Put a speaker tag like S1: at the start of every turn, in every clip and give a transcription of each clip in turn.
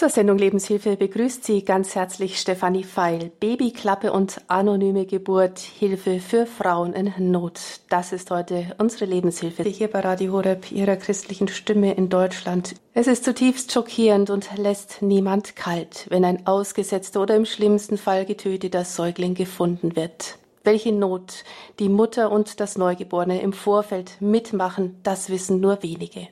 S1: Zur Sendung Lebenshilfe begrüßt Sie ganz herzlich Stefanie Feil. Babyklappe und anonyme Geburt, Hilfe für Frauen in Not. Das ist heute unsere Lebenshilfe hier bei Radio Horeb, Ihrer christlichen Stimme in Deutschland. Es ist zutiefst schockierend und lässt niemand kalt, wenn ein ausgesetzter oder im schlimmsten Fall getöteter Säugling gefunden wird. Welche Not die Mutter und das Neugeborene im Vorfeld mitmachen, das wissen nur wenige.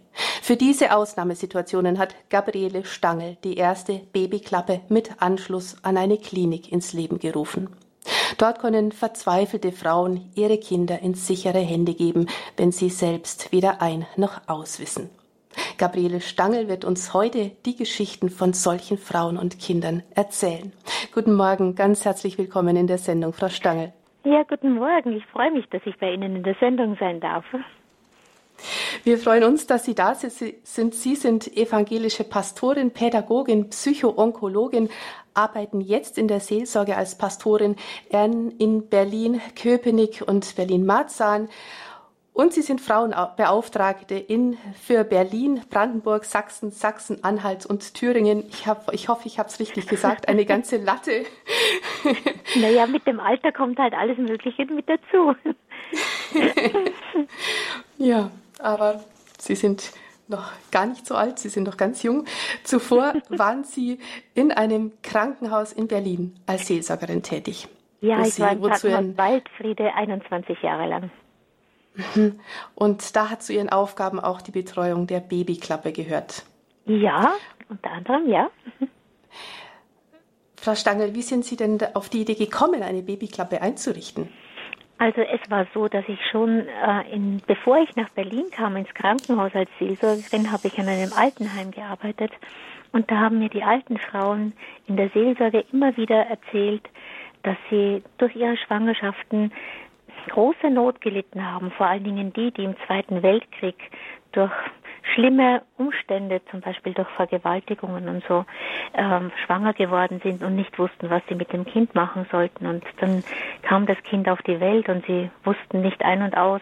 S1: Für diese Ausnahmesituationen hat Gabriele Stangl die erste Babyklappe mit Anschluss an eine Klinik ins Leben gerufen. Dort können verzweifelte Frauen ihre Kinder in sichere Hände geben, wenn sie selbst weder ein noch auswissen. Gabriele Stangl wird uns heute die Geschichten von solchen Frauen und Kindern erzählen. Guten Morgen, ganz herzlich willkommen in der Sendung, Frau Stangl.
S2: Ja, guten Morgen. Ich freue mich, dass ich bei Ihnen in der Sendung sein darf.
S1: Wir freuen uns, dass Sie da sind. Sie sind evangelische Pastorin, Pädagogin, Psychoonkologin, arbeiten jetzt in der Seelsorge als Pastorin in Berlin, Köpenick und Berlin-Marzahn und Sie sind Frauenbeauftragte in, für Berlin, Brandenburg, Sachsen, Sachsen-Anhalt und Thüringen. Ich, hab, ich hoffe, ich habe es richtig gesagt, eine ganze Latte.
S2: Naja, mit dem Alter kommt halt alles Mögliche mit dazu.
S1: ja, aber Sie sind noch gar nicht so alt, Sie sind noch ganz jung. Zuvor waren Sie in einem Krankenhaus in Berlin als Seelsorgerin tätig.
S2: Ja, ich war im Krankenhaus Waldfriede 21 Jahre lang.
S1: Mhm. Und da hat zu Ihren Aufgaben auch die Betreuung der Babyklappe gehört.
S2: Ja, unter anderem, ja.
S1: Frau Stangl, wie sind Sie denn auf die Idee gekommen, eine Babyklappe einzurichten?
S2: Also es war so, dass ich schon, äh, in, bevor ich nach Berlin kam ins Krankenhaus als Seelsorgerin, habe ich an einem Altenheim gearbeitet. Und da haben mir die alten Frauen in der Seelsorge immer wieder erzählt, dass sie durch ihre Schwangerschaften große Not gelitten haben, vor allen Dingen die, die im Zweiten Weltkrieg durch schlimme Umstände, zum Beispiel durch Vergewaltigungen und so, ähm, schwanger geworden sind und nicht wussten, was sie mit dem Kind machen sollten. Und dann kam das Kind auf die Welt und sie wussten nicht ein und aus.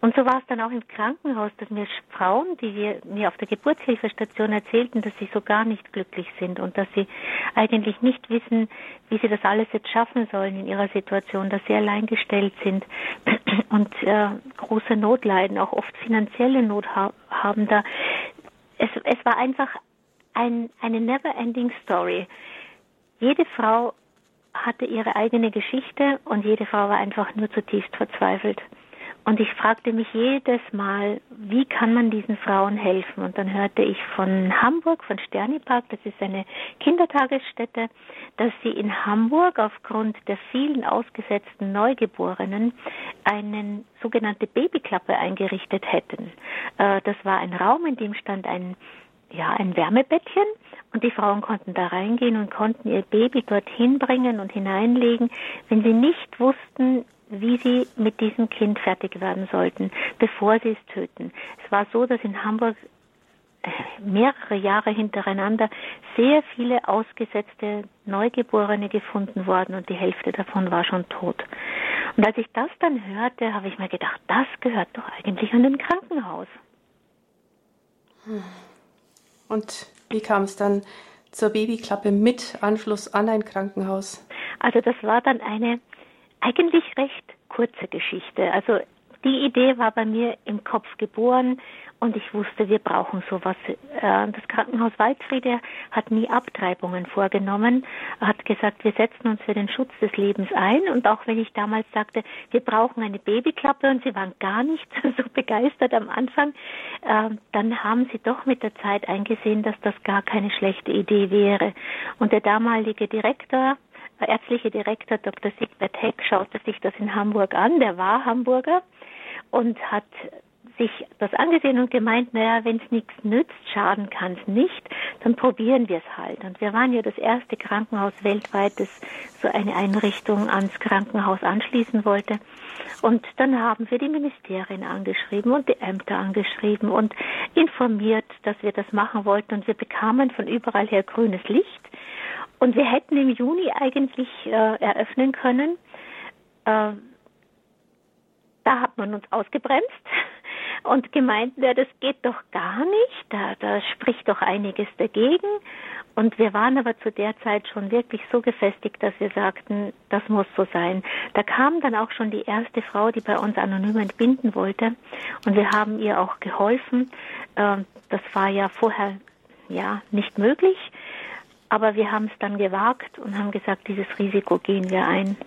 S2: Und so war es dann auch im Krankenhaus, dass mir Frauen, die mir auf der Geburtshilfestation erzählten, dass sie so gar nicht glücklich sind und dass sie eigentlich nicht wissen, wie sie das alles jetzt schaffen sollen in ihrer Situation, dass sie alleingestellt sind und äh, große Not leiden, auch oft finanzielle Not ha haben da. Es, es war einfach ein, eine never-ending Story. Jede Frau hatte ihre eigene Geschichte und jede Frau war einfach nur zutiefst verzweifelt. Und ich fragte mich jedes Mal, wie kann man diesen Frauen helfen? Und dann hörte ich von Hamburg, von Sternipark, das ist eine Kindertagesstätte, dass sie in Hamburg aufgrund der vielen ausgesetzten Neugeborenen eine sogenannte Babyklappe eingerichtet hätten. Äh, das war ein Raum, in dem stand ein ja, ein Wärmebettchen und die Frauen konnten da reingehen und konnten ihr Baby dorthin bringen und hineinlegen, wenn sie nicht wussten, wie sie mit diesem Kind fertig werden sollten, bevor sie es töten. Es war so, dass in Hamburg äh, mehrere Jahre hintereinander sehr viele ausgesetzte Neugeborene gefunden worden und die Hälfte davon war schon tot. Und als ich das dann hörte, habe ich mir gedacht, das gehört doch eigentlich an ein Krankenhaus.
S1: Und wie kam es dann zur Babyklappe mit Anschluss an ein Krankenhaus?
S2: Also das war dann eine eigentlich recht kurze Geschichte. Also die Idee war bei mir im Kopf geboren und ich wusste, wir brauchen sowas. Äh, das Krankenhaus Waldfriede hat nie Abtreibungen vorgenommen, hat gesagt, wir setzen uns für den Schutz des Lebens ein. Und auch wenn ich damals sagte, wir brauchen eine Babyklappe und sie waren gar nicht so begeistert am Anfang, ähm, dann haben sie doch mit der Zeit eingesehen, dass das gar keine schlechte Idee wäre. Und der damalige Direktor der ärztliche Direktor Dr. Siegbert Heck schaute sich das in Hamburg an, der war Hamburger und hat sich das angesehen und gemeint, naja, wenn es nichts nützt, schaden kann es nicht, dann probieren wir es halt. Und wir waren ja das erste Krankenhaus weltweit, das so eine Einrichtung ans Krankenhaus anschließen wollte. Und dann haben wir die Ministerien angeschrieben und die Ämter angeschrieben und informiert, dass wir das machen wollten. Und wir bekamen von überall her grünes Licht. Und wir hätten im Juni eigentlich äh, eröffnen können. Äh, da hat man uns ausgebremst und gemeint, ja, das geht doch gar nicht, da, da spricht doch einiges dagegen. Und wir waren aber zu der Zeit schon wirklich so gefestigt, dass wir sagten, das muss so sein. Da kam dann auch schon die erste Frau, die bei uns anonym entbinden wollte. Und wir haben ihr auch geholfen. Ähm, das war ja vorher ja nicht möglich. Aber wir haben es dann gewagt und haben gesagt, dieses Risiko gehen wir ein.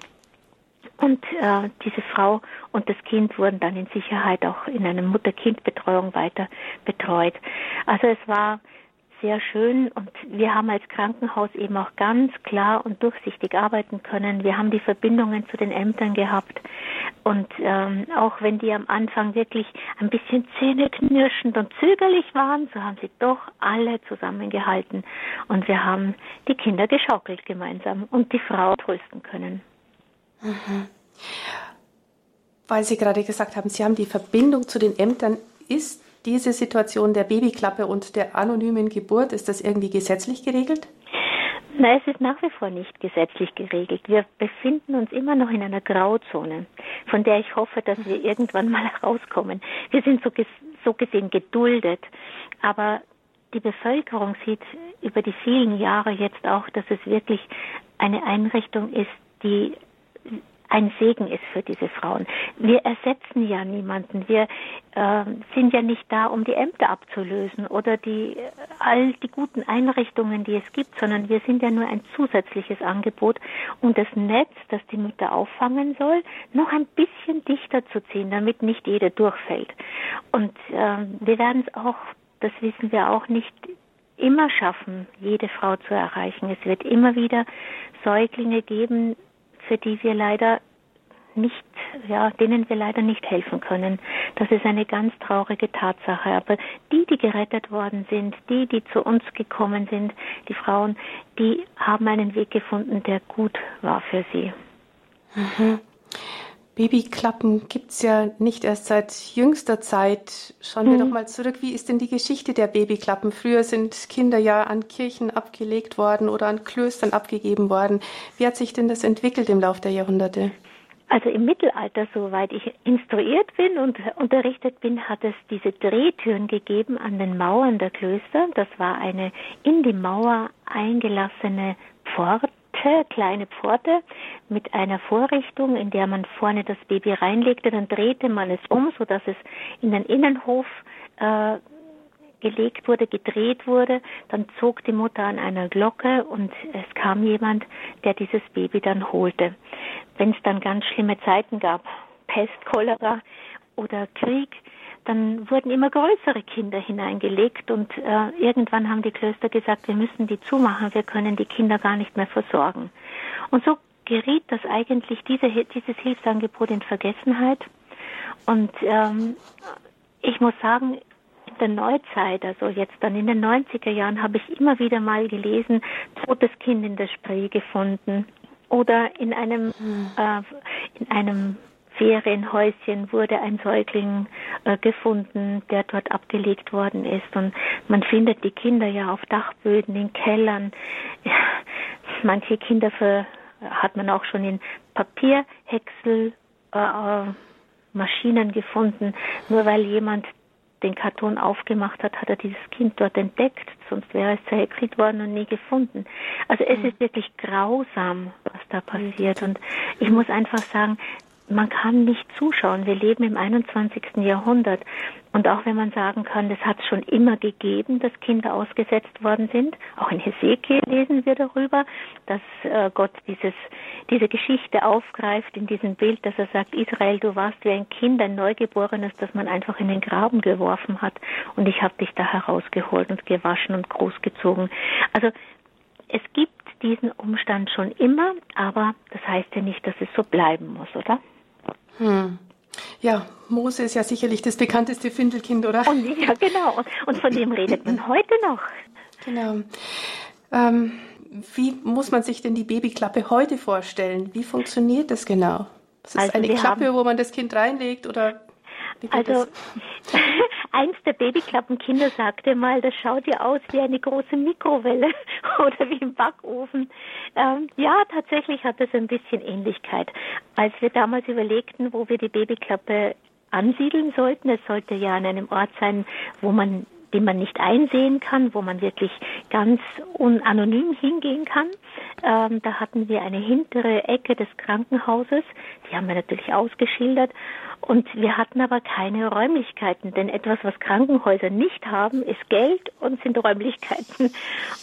S2: Und äh, diese Frau und das Kind wurden dann in Sicherheit auch in einer Mutter-Kind-Betreuung weiter betreut. Also es war sehr schön und wir haben als Krankenhaus eben auch ganz klar und durchsichtig arbeiten können. Wir haben die Verbindungen zu den Ämtern gehabt und ähm, auch wenn die am Anfang wirklich ein bisschen zähneknirschend und zögerlich waren, so haben sie doch alle zusammengehalten und wir haben die Kinder geschaukelt gemeinsam und die Frau trösten können.
S1: Mhm. Weil Sie gerade gesagt haben, Sie haben die Verbindung zu den Ämtern. Ist diese Situation der Babyklappe und der anonymen Geburt, ist das irgendwie gesetzlich geregelt?
S2: Nein, es ist nach wie vor nicht gesetzlich geregelt. Wir befinden uns immer noch in einer Grauzone, von der ich hoffe, dass wir irgendwann mal rauskommen. Wir sind so, ges so gesehen geduldet, aber die Bevölkerung sieht über die vielen Jahre jetzt auch, dass es wirklich eine Einrichtung ist, die ein Segen ist für diese Frauen. Wir ersetzen ja niemanden. Wir äh, sind ja nicht da, um die Ämter abzulösen oder die all die guten Einrichtungen, die es gibt, sondern wir sind ja nur ein zusätzliches Angebot, um das Netz, das die Mütter auffangen soll, noch ein bisschen dichter zu ziehen, damit nicht jeder durchfällt. Und äh, wir werden es auch, das wissen wir auch nicht immer schaffen, jede Frau zu erreichen. Es wird immer wieder Säuglinge geben, für die wir leider nicht, ja, denen wir leider nicht helfen können. Das ist eine ganz traurige Tatsache. Aber die, die gerettet worden sind, die, die zu uns gekommen sind, die Frauen, die haben einen Weg gefunden, der gut war für sie.
S1: Mhm. Babyklappen gibt es ja nicht erst seit jüngster Zeit. Schauen wir mhm. doch mal zurück. Wie ist denn die Geschichte der Babyklappen? Früher sind Kinder ja an Kirchen abgelegt worden oder an Klöstern abgegeben worden. Wie hat sich denn das entwickelt im Laufe der Jahrhunderte?
S2: Also im Mittelalter, soweit ich instruiert bin und unterrichtet bin, hat es diese Drehtüren gegeben an den Mauern der Klöster. Das war eine in die Mauer eingelassene Pforte Pforte, kleine Pforte mit einer Vorrichtung, in der man vorne das Baby reinlegte, dann drehte man es um, so dass es in den Innenhof äh, gelegt wurde, gedreht wurde, dann zog die Mutter an einer Glocke und es kam jemand, der dieses Baby dann holte. Wenn es dann ganz schlimme Zeiten gab, Pest, Cholera oder Krieg, dann wurden immer größere Kinder hineingelegt und äh, irgendwann haben die Klöster gesagt, wir müssen die zumachen, wir können die Kinder gar nicht mehr versorgen. Und so geriet das eigentlich diese, dieses Hilfsangebot in Vergessenheit. Und ähm, ich muss sagen, in der Neuzeit, also jetzt dann in den 90er Jahren, habe ich immer wieder mal gelesen, totes Kind in der Spree gefunden oder in einem, hm. äh, in einem Ferienhäuschen wurde ein Säugling äh, gefunden, der dort abgelegt worden ist. Und man findet die Kinder ja auf Dachböden, in Kellern. Ja, manche Kinder für, hat man auch schon in Papierhäcksel äh, äh, Maschinen gefunden. Nur weil jemand den Karton aufgemacht hat, hat er dieses Kind dort entdeckt, sonst wäre es zerhäckselt worden und nie gefunden. Also es mhm. ist wirklich grausam, was da passiert. Und ich muss einfach sagen, man kann nicht zuschauen. Wir leben im 21. Jahrhundert. Und auch wenn man sagen kann, das hat es schon immer gegeben, dass Kinder ausgesetzt worden sind. Auch in Hesekiel lesen wir darüber, dass äh, Gott dieses, diese Geschichte aufgreift in diesem Bild, dass er sagt, Israel, du warst wie ein Kind, ein Neugeborenes, das man einfach in den Graben geworfen hat. Und ich habe dich da herausgeholt und gewaschen und großgezogen. Also es gibt diesen Umstand schon immer, aber das heißt ja nicht, dass es so bleiben muss, oder?
S1: Hm. Ja, Mose ist ja sicherlich das bekannteste Findelkind, oder?
S2: Und, ja, genau. Und von dem redet man heute noch.
S1: Genau. Ähm, wie muss man sich denn die Babyklappe heute vorstellen? Wie funktioniert das genau? Das ist also eine Klappe, wo man das Kind reinlegt oder
S2: also eins der Babyklappenkinder sagte mal, das schaut ja aus wie eine große Mikrowelle oder wie im Backofen. Ähm, ja, tatsächlich hat das ein bisschen Ähnlichkeit. Als wir damals überlegten, wo wir die Babyklappe ansiedeln sollten, es sollte ja an einem Ort sein, wo man die man nicht einsehen kann, wo man wirklich ganz anonym hingehen kann. Ähm, da hatten wir eine hintere Ecke des Krankenhauses, die haben wir natürlich ausgeschildert. Und wir hatten aber keine Räumlichkeiten, denn etwas, was Krankenhäuser nicht haben, ist Geld und sind Räumlichkeiten.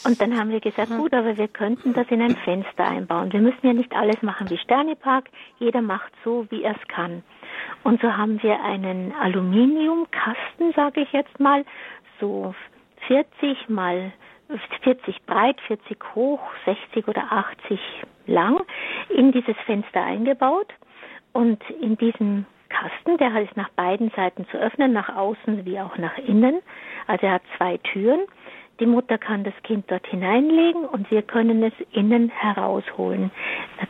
S2: Und dann haben wir gesagt, mhm. gut, aber wir könnten das in ein Fenster einbauen. Wir müssen ja nicht alles machen wie Sternepark. Jeder macht so, wie er es kann. Und so haben wir einen Aluminiumkasten, sage ich jetzt mal, so 40 mal 40 breit, 40 hoch, 60 oder 80 lang in dieses Fenster eingebaut. Und in diesem Kasten, der ist nach beiden Seiten zu öffnen, nach außen wie auch nach innen. Also er hat zwei Türen. Die Mutter kann das Kind dort hineinlegen und wir können es innen herausholen.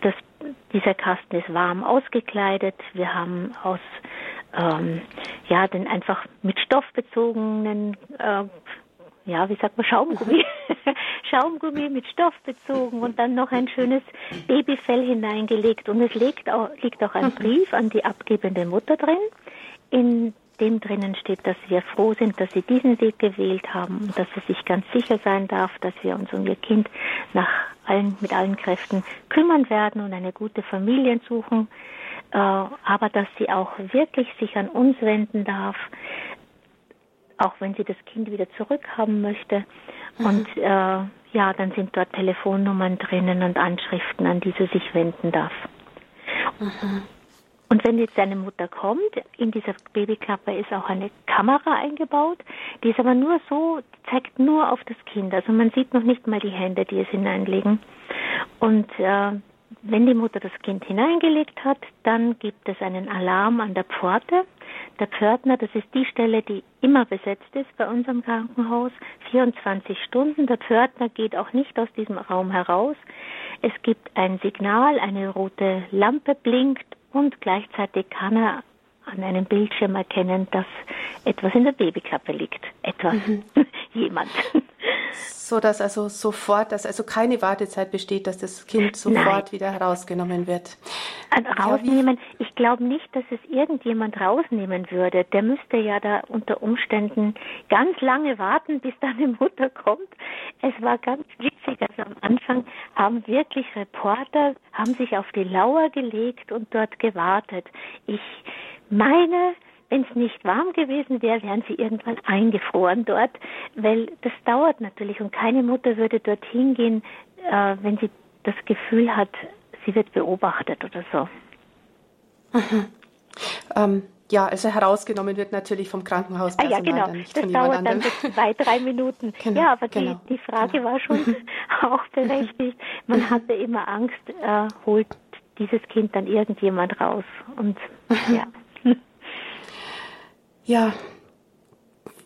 S2: Das, dieser Kasten ist warm ausgekleidet. Wir haben aus ähm, ja, den einfach mit Stoff bezogenen äh, ja, wie sagt man, Schaumgummi. Schaumgummi mit Stoff bezogen und dann noch ein schönes Babyfell hineingelegt. Und es liegt auch, liegt auch ein mhm. Brief an die abgebende Mutter drin. In dem drinnen steht, dass wir froh sind, dass sie diesen Weg gewählt haben und dass sie sich ganz sicher sein darf, dass wir uns um ihr Kind nach allen, mit allen Kräften kümmern werden und eine gute Familie suchen, aber dass sie auch wirklich sich an uns wenden darf, auch wenn sie das Kind wieder zurückhaben möchte. Mhm. Und äh, ja, dann sind dort Telefonnummern drinnen und Anschriften, an die sie sich wenden darf. Mhm. Und wenn jetzt seine Mutter kommt, in dieser Babyklappe ist auch eine Kamera eingebaut, die ist aber nur so, zeigt nur auf das Kind. Also man sieht noch nicht mal die Hände, die es hineinlegen. Und äh, wenn die Mutter das Kind hineingelegt hat, dann gibt es einen Alarm an der Pforte. Der Pförtner, das ist die Stelle, die immer besetzt ist bei unserem Krankenhaus, 24 Stunden. Der Pförtner geht auch nicht aus diesem Raum heraus. Es gibt ein Signal, eine rote Lampe blinkt und gleichzeitig kann er an einem Bildschirm erkennen, dass etwas in der Babyklappe liegt. Etwas, mhm. jemand
S1: so dass also sofort, dass also keine Wartezeit besteht, dass das Kind sofort Nein. wieder herausgenommen wird.
S2: Rausnehmen, ich glaube nicht, dass es irgendjemand rausnehmen würde. Der müsste ja da unter Umständen ganz lange warten, bis dann die Mutter kommt. Es war ganz witzig, also am Anfang haben wirklich Reporter, haben sich auf die Lauer gelegt und dort gewartet. Ich meine, wenn es nicht warm gewesen wäre, wären sie irgendwann eingefroren dort, weil das dauert natürlich und keine Mutter würde dorthin gehen, äh, wenn sie das Gefühl hat, sie wird beobachtet oder so.
S1: Mhm. Ähm, ja, also herausgenommen wird natürlich vom Krankenhaus.
S2: Ah, ja, genau.
S1: Nicht
S2: das dauert dann so zwei, drei Minuten. genau, ja, aber genau. die, die Frage genau. war schon auch berechtigt. Man hatte immer Angst, äh, holt dieses Kind dann irgendjemand raus. Und ja.
S1: Ja,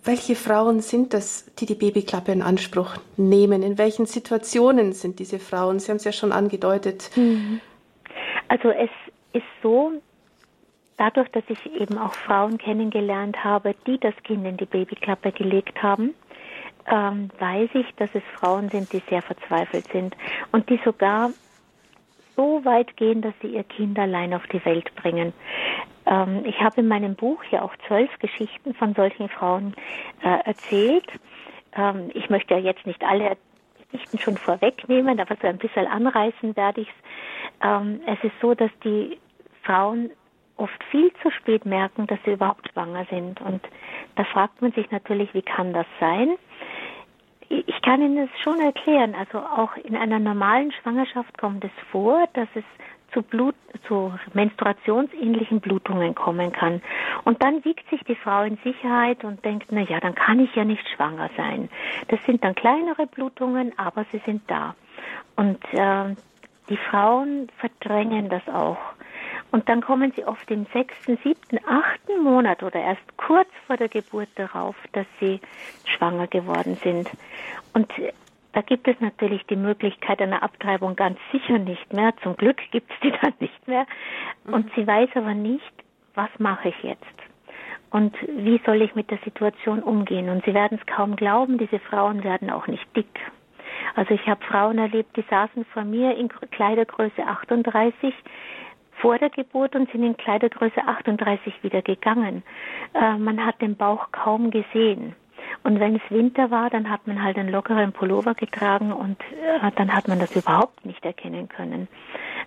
S1: welche Frauen sind das, die die Babyklappe in Anspruch nehmen? In welchen Situationen sind diese Frauen? Sie haben es ja schon angedeutet. Mhm.
S2: Also es ist so, dadurch, dass ich eben auch Frauen kennengelernt habe, die das Kind in die Babyklappe gelegt haben, ähm, weiß ich, dass es Frauen sind, die sehr verzweifelt sind und die sogar so weit gehen, dass sie ihr Kind allein auf die Welt bringen. Ähm, ich habe in meinem Buch ja auch zwölf Geschichten von solchen Frauen äh, erzählt. Ähm, ich möchte ja jetzt nicht alle Geschichten schon vorwegnehmen, aber so ein bisschen anreißen werde ich es. Ähm, es ist so, dass die Frauen oft viel zu spät merken, dass sie überhaupt schwanger sind. Und da fragt man sich natürlich, wie kann das sein? Ich kann Ihnen das schon erklären. Also auch in einer normalen Schwangerschaft kommt es vor, dass es zu Blut, zu menstruationsähnlichen Blutungen kommen kann. Und dann wiegt sich die Frau in Sicherheit und denkt, na ja, dann kann ich ja nicht schwanger sein. Das sind dann kleinere Blutungen, aber sie sind da. Und äh, die Frauen verdrängen das auch. Und dann kommen sie oft im sechsten, siebten, achten Monat oder erst kurz vor der Geburt darauf, dass sie schwanger geworden sind. Und da gibt es natürlich die Möglichkeit einer Abtreibung ganz sicher nicht mehr. Zum Glück gibt es die dann nicht mehr. Und mhm. sie weiß aber nicht, was mache ich jetzt? Und wie soll ich mit der Situation umgehen? Und Sie werden es kaum glauben, diese Frauen werden auch nicht dick. Also ich habe Frauen erlebt, die saßen vor mir in Kleidergröße 38 vor der Geburt und sind in Kleidergröße 38 wieder gegangen. Äh, man hat den Bauch kaum gesehen. Und wenn es Winter war, dann hat man halt einen lockeren Pullover getragen und äh, dann hat man das überhaupt nicht erkennen können.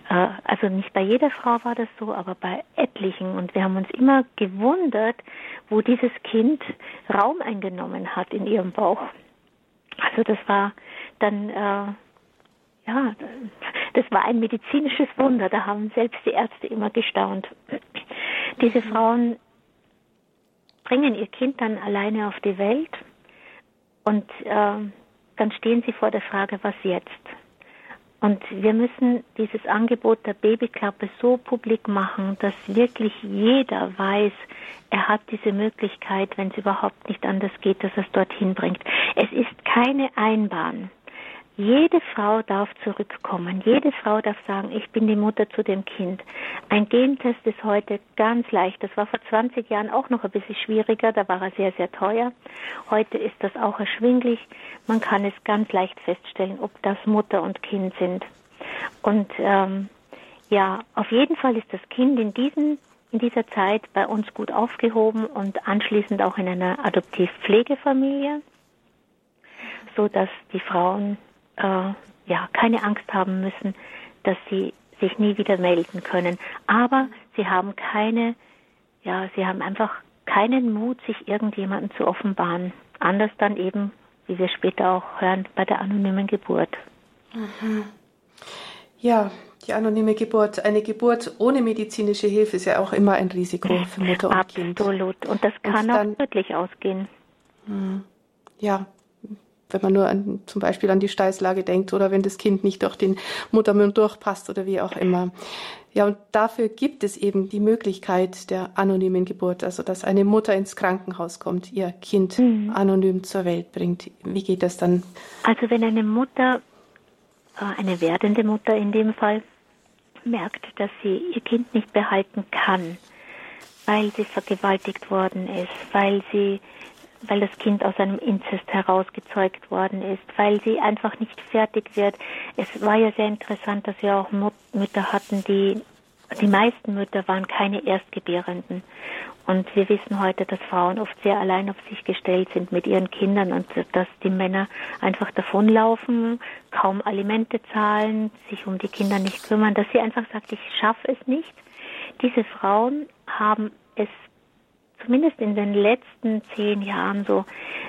S2: Äh, also nicht bei jeder Frau war das so, aber bei etlichen. Und wir haben uns immer gewundert, wo dieses Kind Raum eingenommen hat in ihrem Bauch. Also das war dann, äh, ja, das war ein medizinisches Wunder. Da haben selbst die Ärzte immer gestaunt. Diese Frauen bringen ihr Kind dann alleine auf die Welt und äh, dann stehen sie vor der Frage, was jetzt? Und wir müssen dieses Angebot der Babyklappe so publik machen, dass wirklich jeder weiß, er hat diese Möglichkeit, wenn es überhaupt nicht anders geht, dass er es dorthin bringt. Es ist keine Einbahn. Jede Frau darf zurückkommen. Jede Frau darf sagen, ich bin die Mutter zu dem Kind. Ein Gentest ist heute ganz leicht. Das war vor 20 Jahren auch noch ein bisschen schwieriger. Da war er sehr, sehr teuer. Heute ist das auch erschwinglich. Man kann es ganz leicht feststellen, ob das Mutter und Kind sind. Und ähm, ja, auf jeden Fall ist das Kind in diesen in dieser Zeit bei uns gut aufgehoben und anschließend auch in einer Adoptivpflegefamilie, so dass die Frauen äh, ja, keine Angst haben müssen, dass sie sich nie wieder melden können. Aber sie haben keine, ja, sie haben einfach keinen Mut, sich irgendjemanden zu offenbaren. Anders dann eben, wie wir später auch hören, bei der anonymen Geburt.
S1: Mhm. Ja, die anonyme Geburt. Eine Geburt ohne medizinische Hilfe ist ja auch immer ein Risiko für Mutter und
S2: Absolut.
S1: Kind.
S2: Absolut. Und das kann und dann, auch tödlich ausgehen.
S1: Mhm. Ja, wenn man nur an, zum Beispiel an die Steißlage denkt oder wenn das Kind nicht durch den Muttermund durchpasst oder wie auch immer. Ja, und dafür gibt es eben die Möglichkeit der anonymen Geburt, also dass eine Mutter ins Krankenhaus kommt, ihr Kind mhm. anonym zur Welt bringt. Wie geht das dann?
S2: Also wenn eine Mutter, äh, eine werdende Mutter in dem Fall, merkt, dass sie ihr Kind nicht behalten kann, weil sie vergewaltigt worden ist, weil sie weil das Kind aus einem Inzest herausgezeugt worden ist, weil sie einfach nicht fertig wird. Es war ja sehr interessant, dass wir auch Mütter hatten, die, die meisten Mütter waren keine Erstgebärenden. Und wir wissen heute, dass Frauen oft sehr allein auf sich gestellt sind mit ihren Kindern und dass die Männer einfach davonlaufen, kaum Alimente zahlen, sich um die Kinder nicht kümmern, dass sie einfach sagt, ich schaffe es nicht. Diese Frauen haben es zumindest in den letzten zehn Jahren so,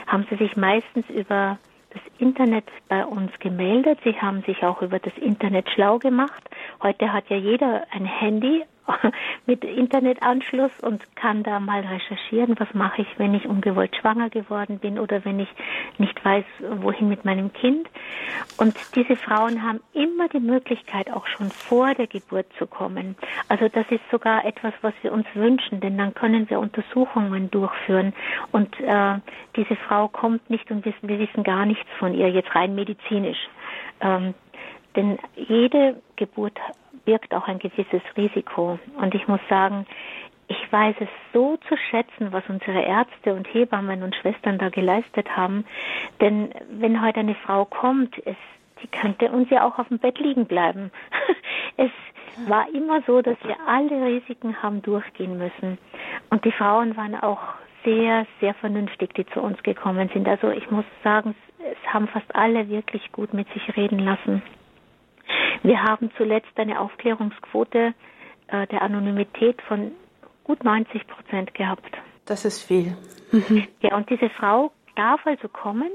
S2: haben sie sich meistens über das Internet bei uns gemeldet. Sie haben sich auch über das Internet schlau gemacht. Heute hat ja jeder ein Handy mit Internetanschluss und kann da mal recherchieren, was mache ich, wenn ich ungewollt schwanger geworden bin oder wenn ich nicht weiß, wohin mit meinem Kind. Und diese Frauen haben immer die Möglichkeit, auch schon vor der Geburt zu kommen. Also das ist sogar etwas, was wir uns wünschen, denn dann können wir Untersuchungen durchführen und äh, diese Frau kommt nicht und wissen, wir wissen gar nichts von ihr, jetzt rein medizinisch. Ähm, denn jede Geburt birgt auch ein gewisses Risiko. Und ich muss sagen, ich weiß es so zu schätzen, was unsere Ärzte und Hebammen und Schwestern da geleistet haben. Denn wenn heute eine Frau kommt, es, die könnte uns ja auch auf dem Bett liegen bleiben. es war immer so, dass wir alle Risiken haben durchgehen müssen. Und die Frauen waren auch sehr, sehr vernünftig, die zu uns gekommen sind. Also ich muss sagen, es haben fast alle wirklich gut mit sich reden lassen. Wir haben zuletzt eine Aufklärungsquote äh, der Anonymität von gut 90 Prozent gehabt.
S1: Das ist viel.
S2: Ja, und diese Frau darf also kommen,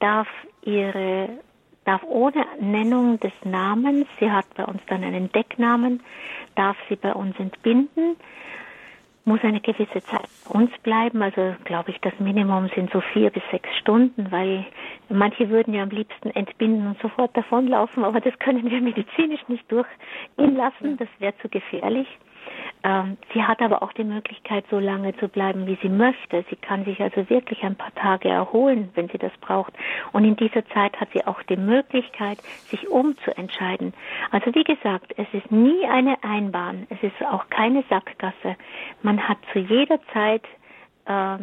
S2: darf ihre darf ohne Nennung des Namens, sie hat bei uns dann einen Decknamen, darf sie bei uns entbinden, muss eine gewisse Zeit bei uns bleiben. Also glaube ich, das Minimum sind so vier bis sechs Stunden, weil manche würden ja am liebsten entbinden und sofort davonlaufen, aber das können wir medizinisch nicht durchgehen lassen. Das wäre zu gefährlich. Ähm, sie hat aber auch die Möglichkeit, so lange zu bleiben, wie sie möchte. Sie kann sich also wirklich ein paar Tage erholen, wenn sie das braucht. Und in dieser Zeit hat sie auch die Möglichkeit, sich umzuentscheiden. Also wie gesagt, es ist nie eine Einbahn. Es ist auch keine Sackgasse. Man hat zu jeder Zeit äh,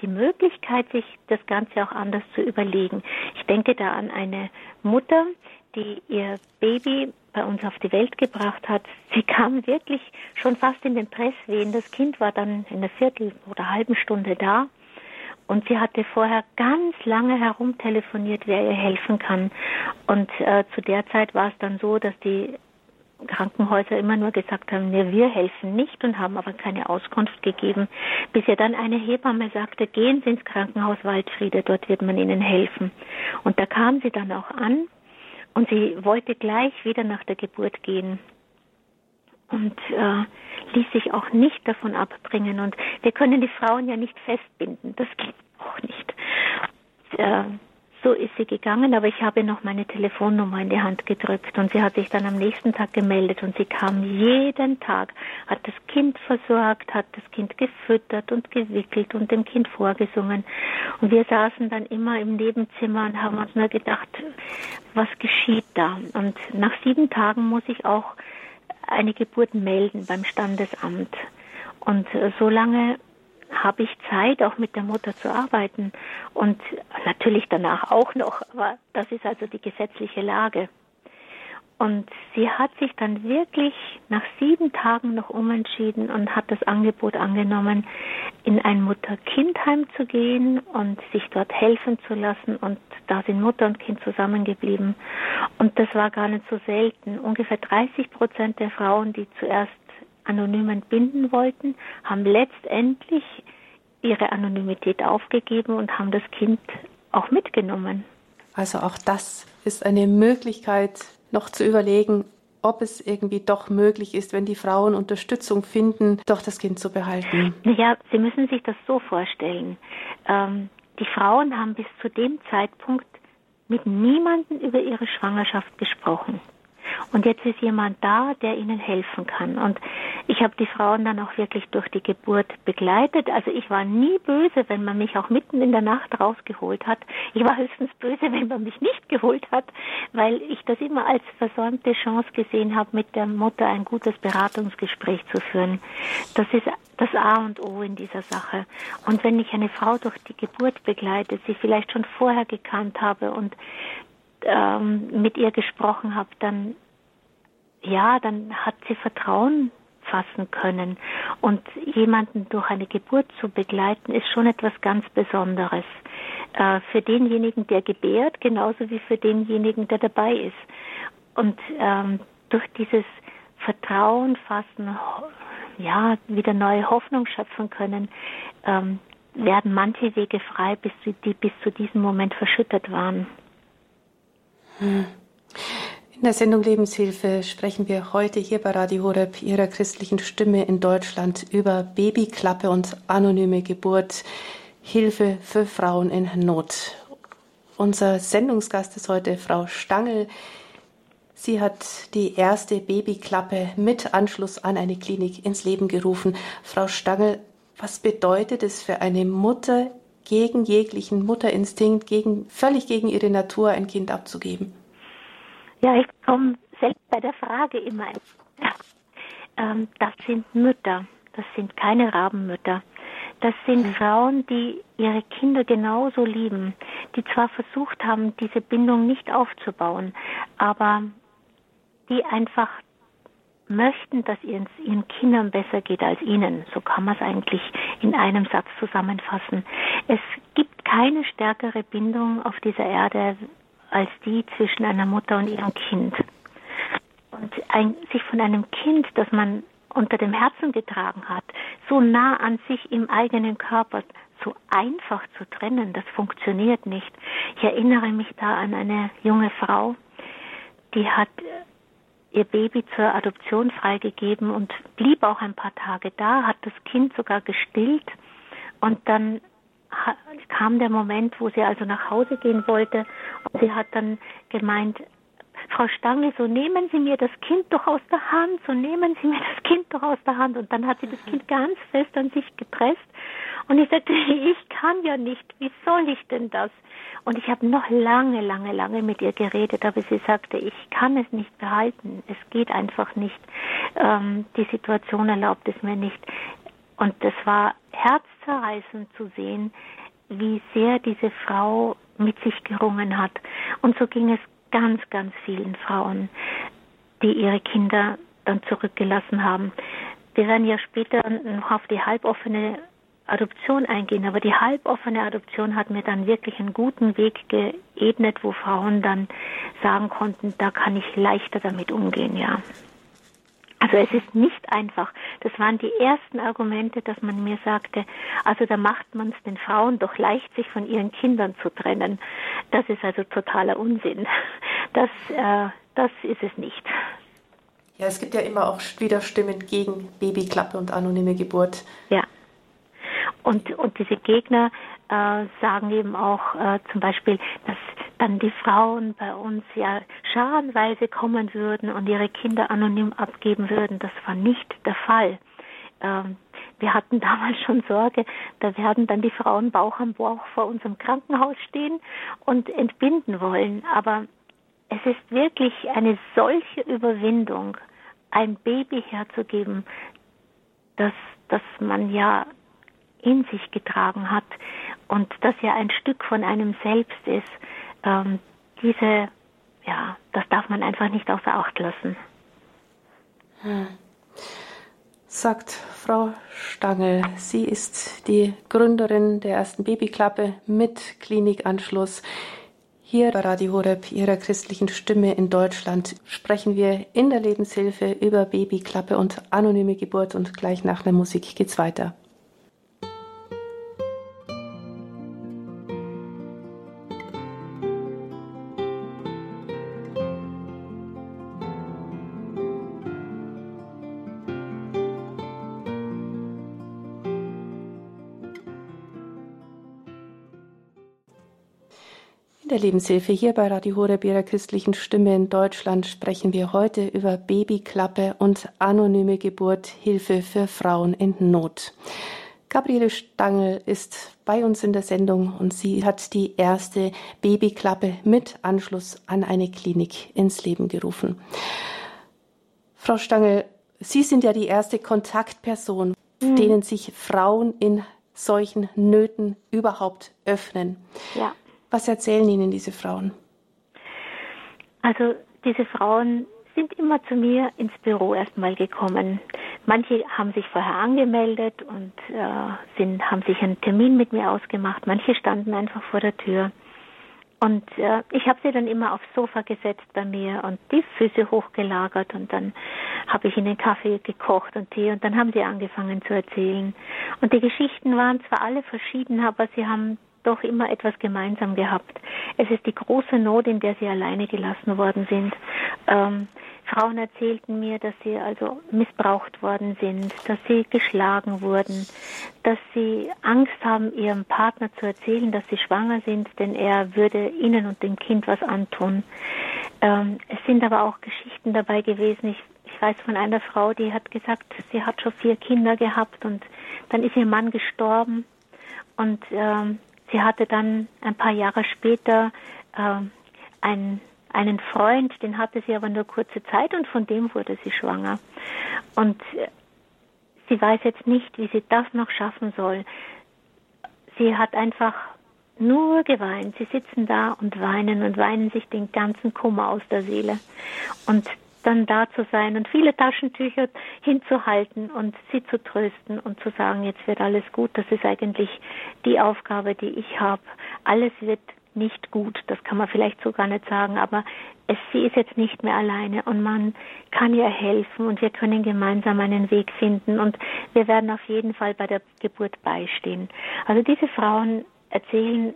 S2: die Möglichkeit, sich das Ganze auch anders zu überlegen. Ich denke da an eine Mutter, die ihr Baby bei uns auf die Welt gebracht hat. Sie kam wirklich schon fast in den Presswehen. Das Kind war dann in einer Viertel oder halben Stunde da. und sie hatte vorher ganz lange herumtelefoniert, wer ihr helfen kann. Und äh, zu der Zeit war es dann so, dass die Krankenhäuser immer nur gesagt haben, nee, wir helfen nicht und haben aber keine Auskunft gegeben, bis ja dann eine Hebamme sagte, gehen Sie ins Krankenhaus Waldfriede, dort wird man Ihnen helfen. Und da kam sie dann auch an und sie wollte gleich wieder nach der Geburt gehen und äh, ließ sich auch nicht davon abbringen. Und wir können die Frauen ja nicht festbinden, das geht auch nicht. Äh, so ist sie gegangen, aber ich habe noch meine Telefonnummer in die Hand gedrückt und sie hat sich dann am nächsten Tag gemeldet und sie kam jeden Tag, hat das Kind versorgt, hat das Kind gefüttert und gewickelt und dem Kind vorgesungen. Und wir saßen dann immer im Nebenzimmer und haben uns nur gedacht, was geschieht da? Und nach sieben Tagen muss ich auch eine Geburt melden beim Standesamt. Und so lange habe ich Zeit, auch mit der Mutter zu arbeiten. Und natürlich danach auch noch, aber das ist also die gesetzliche Lage. Und sie hat sich dann wirklich nach sieben Tagen noch umentschieden und hat das Angebot angenommen, in ein Mutter-Kind-Heim zu gehen und sich dort helfen zu lassen. Und da sind Mutter und Kind zusammengeblieben. Und das war gar nicht so selten. Ungefähr 30 Prozent der Frauen, die zuerst anonym entbinden wollten, haben letztendlich ihre Anonymität aufgegeben und haben das Kind auch mitgenommen.
S1: Also auch das ist eine Möglichkeit, noch zu überlegen, ob es irgendwie doch möglich ist, wenn die Frauen Unterstützung finden, doch das Kind zu behalten.
S2: Ja, Sie müssen sich das so vorstellen. Ähm, die Frauen haben bis zu dem Zeitpunkt mit niemandem über ihre Schwangerschaft gesprochen. Und jetzt ist jemand da, der ihnen helfen kann. Und ich habe die Frauen dann auch wirklich durch die Geburt begleitet. Also ich war nie böse, wenn man mich auch mitten in der Nacht rausgeholt hat. Ich war höchstens böse, wenn man mich nicht geholt hat, weil ich das immer als versäumte Chance gesehen habe, mit der Mutter ein gutes Beratungsgespräch zu führen. Das ist das A und O in dieser Sache. Und wenn ich eine Frau durch die Geburt begleite, sie vielleicht schon vorher gekannt habe und ähm, mit ihr gesprochen habe, dann ja, dann hat sie Vertrauen fassen können. Und jemanden durch eine Geburt zu begleiten, ist schon etwas ganz Besonderes. Äh, für denjenigen, der gebärt, genauso wie für denjenigen, der dabei ist. Und ähm, durch dieses Vertrauen fassen, ja, wieder neue Hoffnung schöpfen können, ähm, werden manche Wege frei, bis die bis zu diesem Moment verschüttet waren.
S1: Hm. In der Sendung Lebenshilfe sprechen wir heute hier bei Radio Horeb, Ihrer christlichen Stimme in Deutschland, über Babyklappe und anonyme Geburt, Hilfe für Frauen in Not. Unser Sendungsgast ist heute Frau Stangl. Sie hat die erste Babyklappe mit Anschluss an eine Klinik ins Leben gerufen. Frau Stangl, was bedeutet es für eine Mutter, gegen jeglichen Mutterinstinkt, gegen, völlig gegen ihre Natur ein Kind abzugeben?
S2: Ja, ich komme selbst bei der Frage immer. Ähm, das sind Mütter, das sind keine Rabenmütter. Das sind mhm. Frauen, die ihre Kinder genauso lieben, die zwar versucht haben, diese Bindung nicht aufzubauen, aber die einfach möchten, dass es ihren Kindern besser geht als ihnen. So kann man es eigentlich in einem Satz zusammenfassen. Es gibt keine stärkere Bindung auf dieser Erde als die zwischen einer Mutter und ihrem Kind. Und ein, sich von einem Kind, das man unter dem Herzen getragen hat, so nah an sich im eigenen Körper, so einfach zu trennen, das funktioniert nicht. Ich erinnere mich da an eine junge Frau, die hat ihr Baby zur Adoption freigegeben und blieb auch ein paar Tage da, hat das Kind sogar gestillt und dann kam der Moment, wo sie also nach Hause gehen wollte und sie hat dann gemeint, Frau Stange, so nehmen Sie mir das Kind doch aus der Hand, so nehmen Sie mir das Kind doch aus der Hand. Und dann hat sie das Kind ganz fest an sich gepresst. Und ich sagte, ich kann ja nicht, wie soll ich denn das? Und ich habe noch lange, lange, lange mit ihr geredet, aber sie sagte, ich kann es nicht behalten. Es geht einfach nicht. Ähm, die Situation erlaubt es mir nicht. Und es war herzzerreißend zu sehen, wie sehr diese Frau mit sich gerungen hat. Und so ging es ganz, ganz vielen Frauen, die ihre Kinder dann zurückgelassen haben. Wir werden ja später noch auf die halboffene Adoption eingehen, aber die halboffene Adoption hat mir dann wirklich einen guten Weg geebnet, wo Frauen dann sagen konnten, da kann ich leichter damit umgehen, ja. Also es ist nicht einfach. Das waren die ersten Argumente, dass man mir sagte, also da macht man es den Frauen doch leicht, sich von ihren Kindern zu trennen. Das ist also totaler Unsinn. Das, äh, das ist es nicht.
S1: Ja, es gibt ja immer auch wieder Stimmen gegen Babyklappe und anonyme Geburt.
S2: Ja. Und, und diese Gegner äh, sagen eben auch äh, zum Beispiel, dass dann die Frauen bei uns ja scharenweise kommen würden und ihre Kinder anonym abgeben würden. Das war nicht der Fall. Ähm, wir hatten damals schon Sorge, da werden dann die Frauen Bauch am Bauch vor unserem Krankenhaus stehen und entbinden wollen. Aber es ist wirklich eine solche Überwindung, ein Baby herzugeben, das, das man ja in sich getragen hat und das ja ein Stück von einem selbst ist. Ähm, diese, ja, das darf man einfach nicht außer Acht lassen.
S1: Hm. Sagt Frau Stangl, sie ist die Gründerin der ersten Babyklappe mit Klinikanschluss. Hier bei Radio Horeb, Ihrer christlichen Stimme in Deutschland, sprechen wir in der Lebenshilfe über Babyklappe und anonyme Geburt und gleich nach der Musik geht's weiter. Lebenshilfe hier bei Radio Horeb ihrer christlichen Stimme in Deutschland sprechen wir heute über Babyklappe und anonyme Geburt, Hilfe für Frauen in Not. Gabriele Stangl ist bei uns in der Sendung und sie hat die erste Babyklappe mit Anschluss an eine Klinik ins Leben gerufen. Frau Stangl, Sie sind ja die erste Kontaktperson, mhm. denen sich Frauen in solchen Nöten überhaupt öffnen. Ja. Was erzählen Ihnen diese Frauen?
S2: Also diese Frauen sind immer zu mir ins Büro erstmal gekommen. Manche haben sich vorher angemeldet und äh, sind, haben sich einen Termin mit mir ausgemacht. Manche standen einfach vor der Tür. Und äh, ich habe sie dann immer aufs Sofa gesetzt bei mir und die Füße hochgelagert und dann habe ich ihnen Kaffee gekocht und Tee und dann haben sie angefangen zu erzählen. Und die Geschichten waren zwar alle verschieden, aber sie haben doch immer etwas gemeinsam gehabt. Es ist die große Not, in der sie alleine gelassen worden sind. Ähm, Frauen erzählten mir, dass sie also missbraucht worden sind, dass sie geschlagen wurden, dass sie Angst haben, ihrem Partner zu erzählen, dass sie schwanger sind, denn er würde ihnen und dem Kind was antun. Ähm, es sind aber auch Geschichten dabei gewesen. Ich, ich weiß von einer Frau, die hat gesagt, sie hat schon vier Kinder gehabt und dann ist ihr Mann gestorben und ähm, Sie hatte dann ein paar Jahre später äh, einen, einen Freund, den hatte sie aber nur kurze Zeit und von dem wurde sie schwanger. Und äh, sie weiß jetzt nicht, wie sie das noch schaffen soll. Sie hat einfach nur geweint. Sie sitzen da und weinen und weinen sich den ganzen Kummer aus der Seele. Und dann da zu sein und viele Taschentücher hinzuhalten und sie zu trösten und zu sagen, jetzt wird alles gut. Das ist eigentlich die Aufgabe, die ich habe. Alles wird nicht gut, das kann man vielleicht so gar nicht sagen, aber es, sie ist jetzt nicht mehr alleine und man kann ihr helfen und wir können gemeinsam einen Weg finden und wir werden auf jeden Fall bei der Geburt beistehen. Also diese Frauen erzählen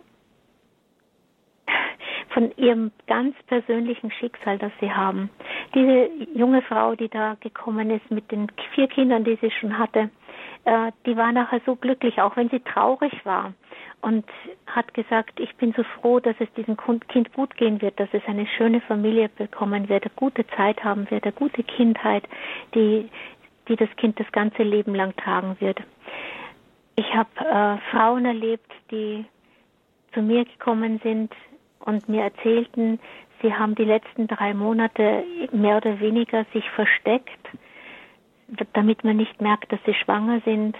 S2: von ihrem ganz persönlichen Schicksal, das sie haben. Diese junge Frau, die da gekommen ist mit den vier Kindern, die sie schon hatte, äh, die war nachher so glücklich, auch wenn sie traurig war und hat gesagt, ich bin so froh, dass es diesem Kind gut gehen wird, dass es eine schöne Familie bekommen wird, eine gute Zeit haben wird, eine gute Kindheit, die, die das Kind das ganze Leben lang tragen wird. Ich habe äh, Frauen erlebt, die zu mir gekommen sind, und mir erzählten, sie haben die letzten drei Monate mehr oder weniger sich versteckt, damit man nicht merkt, dass sie schwanger sind.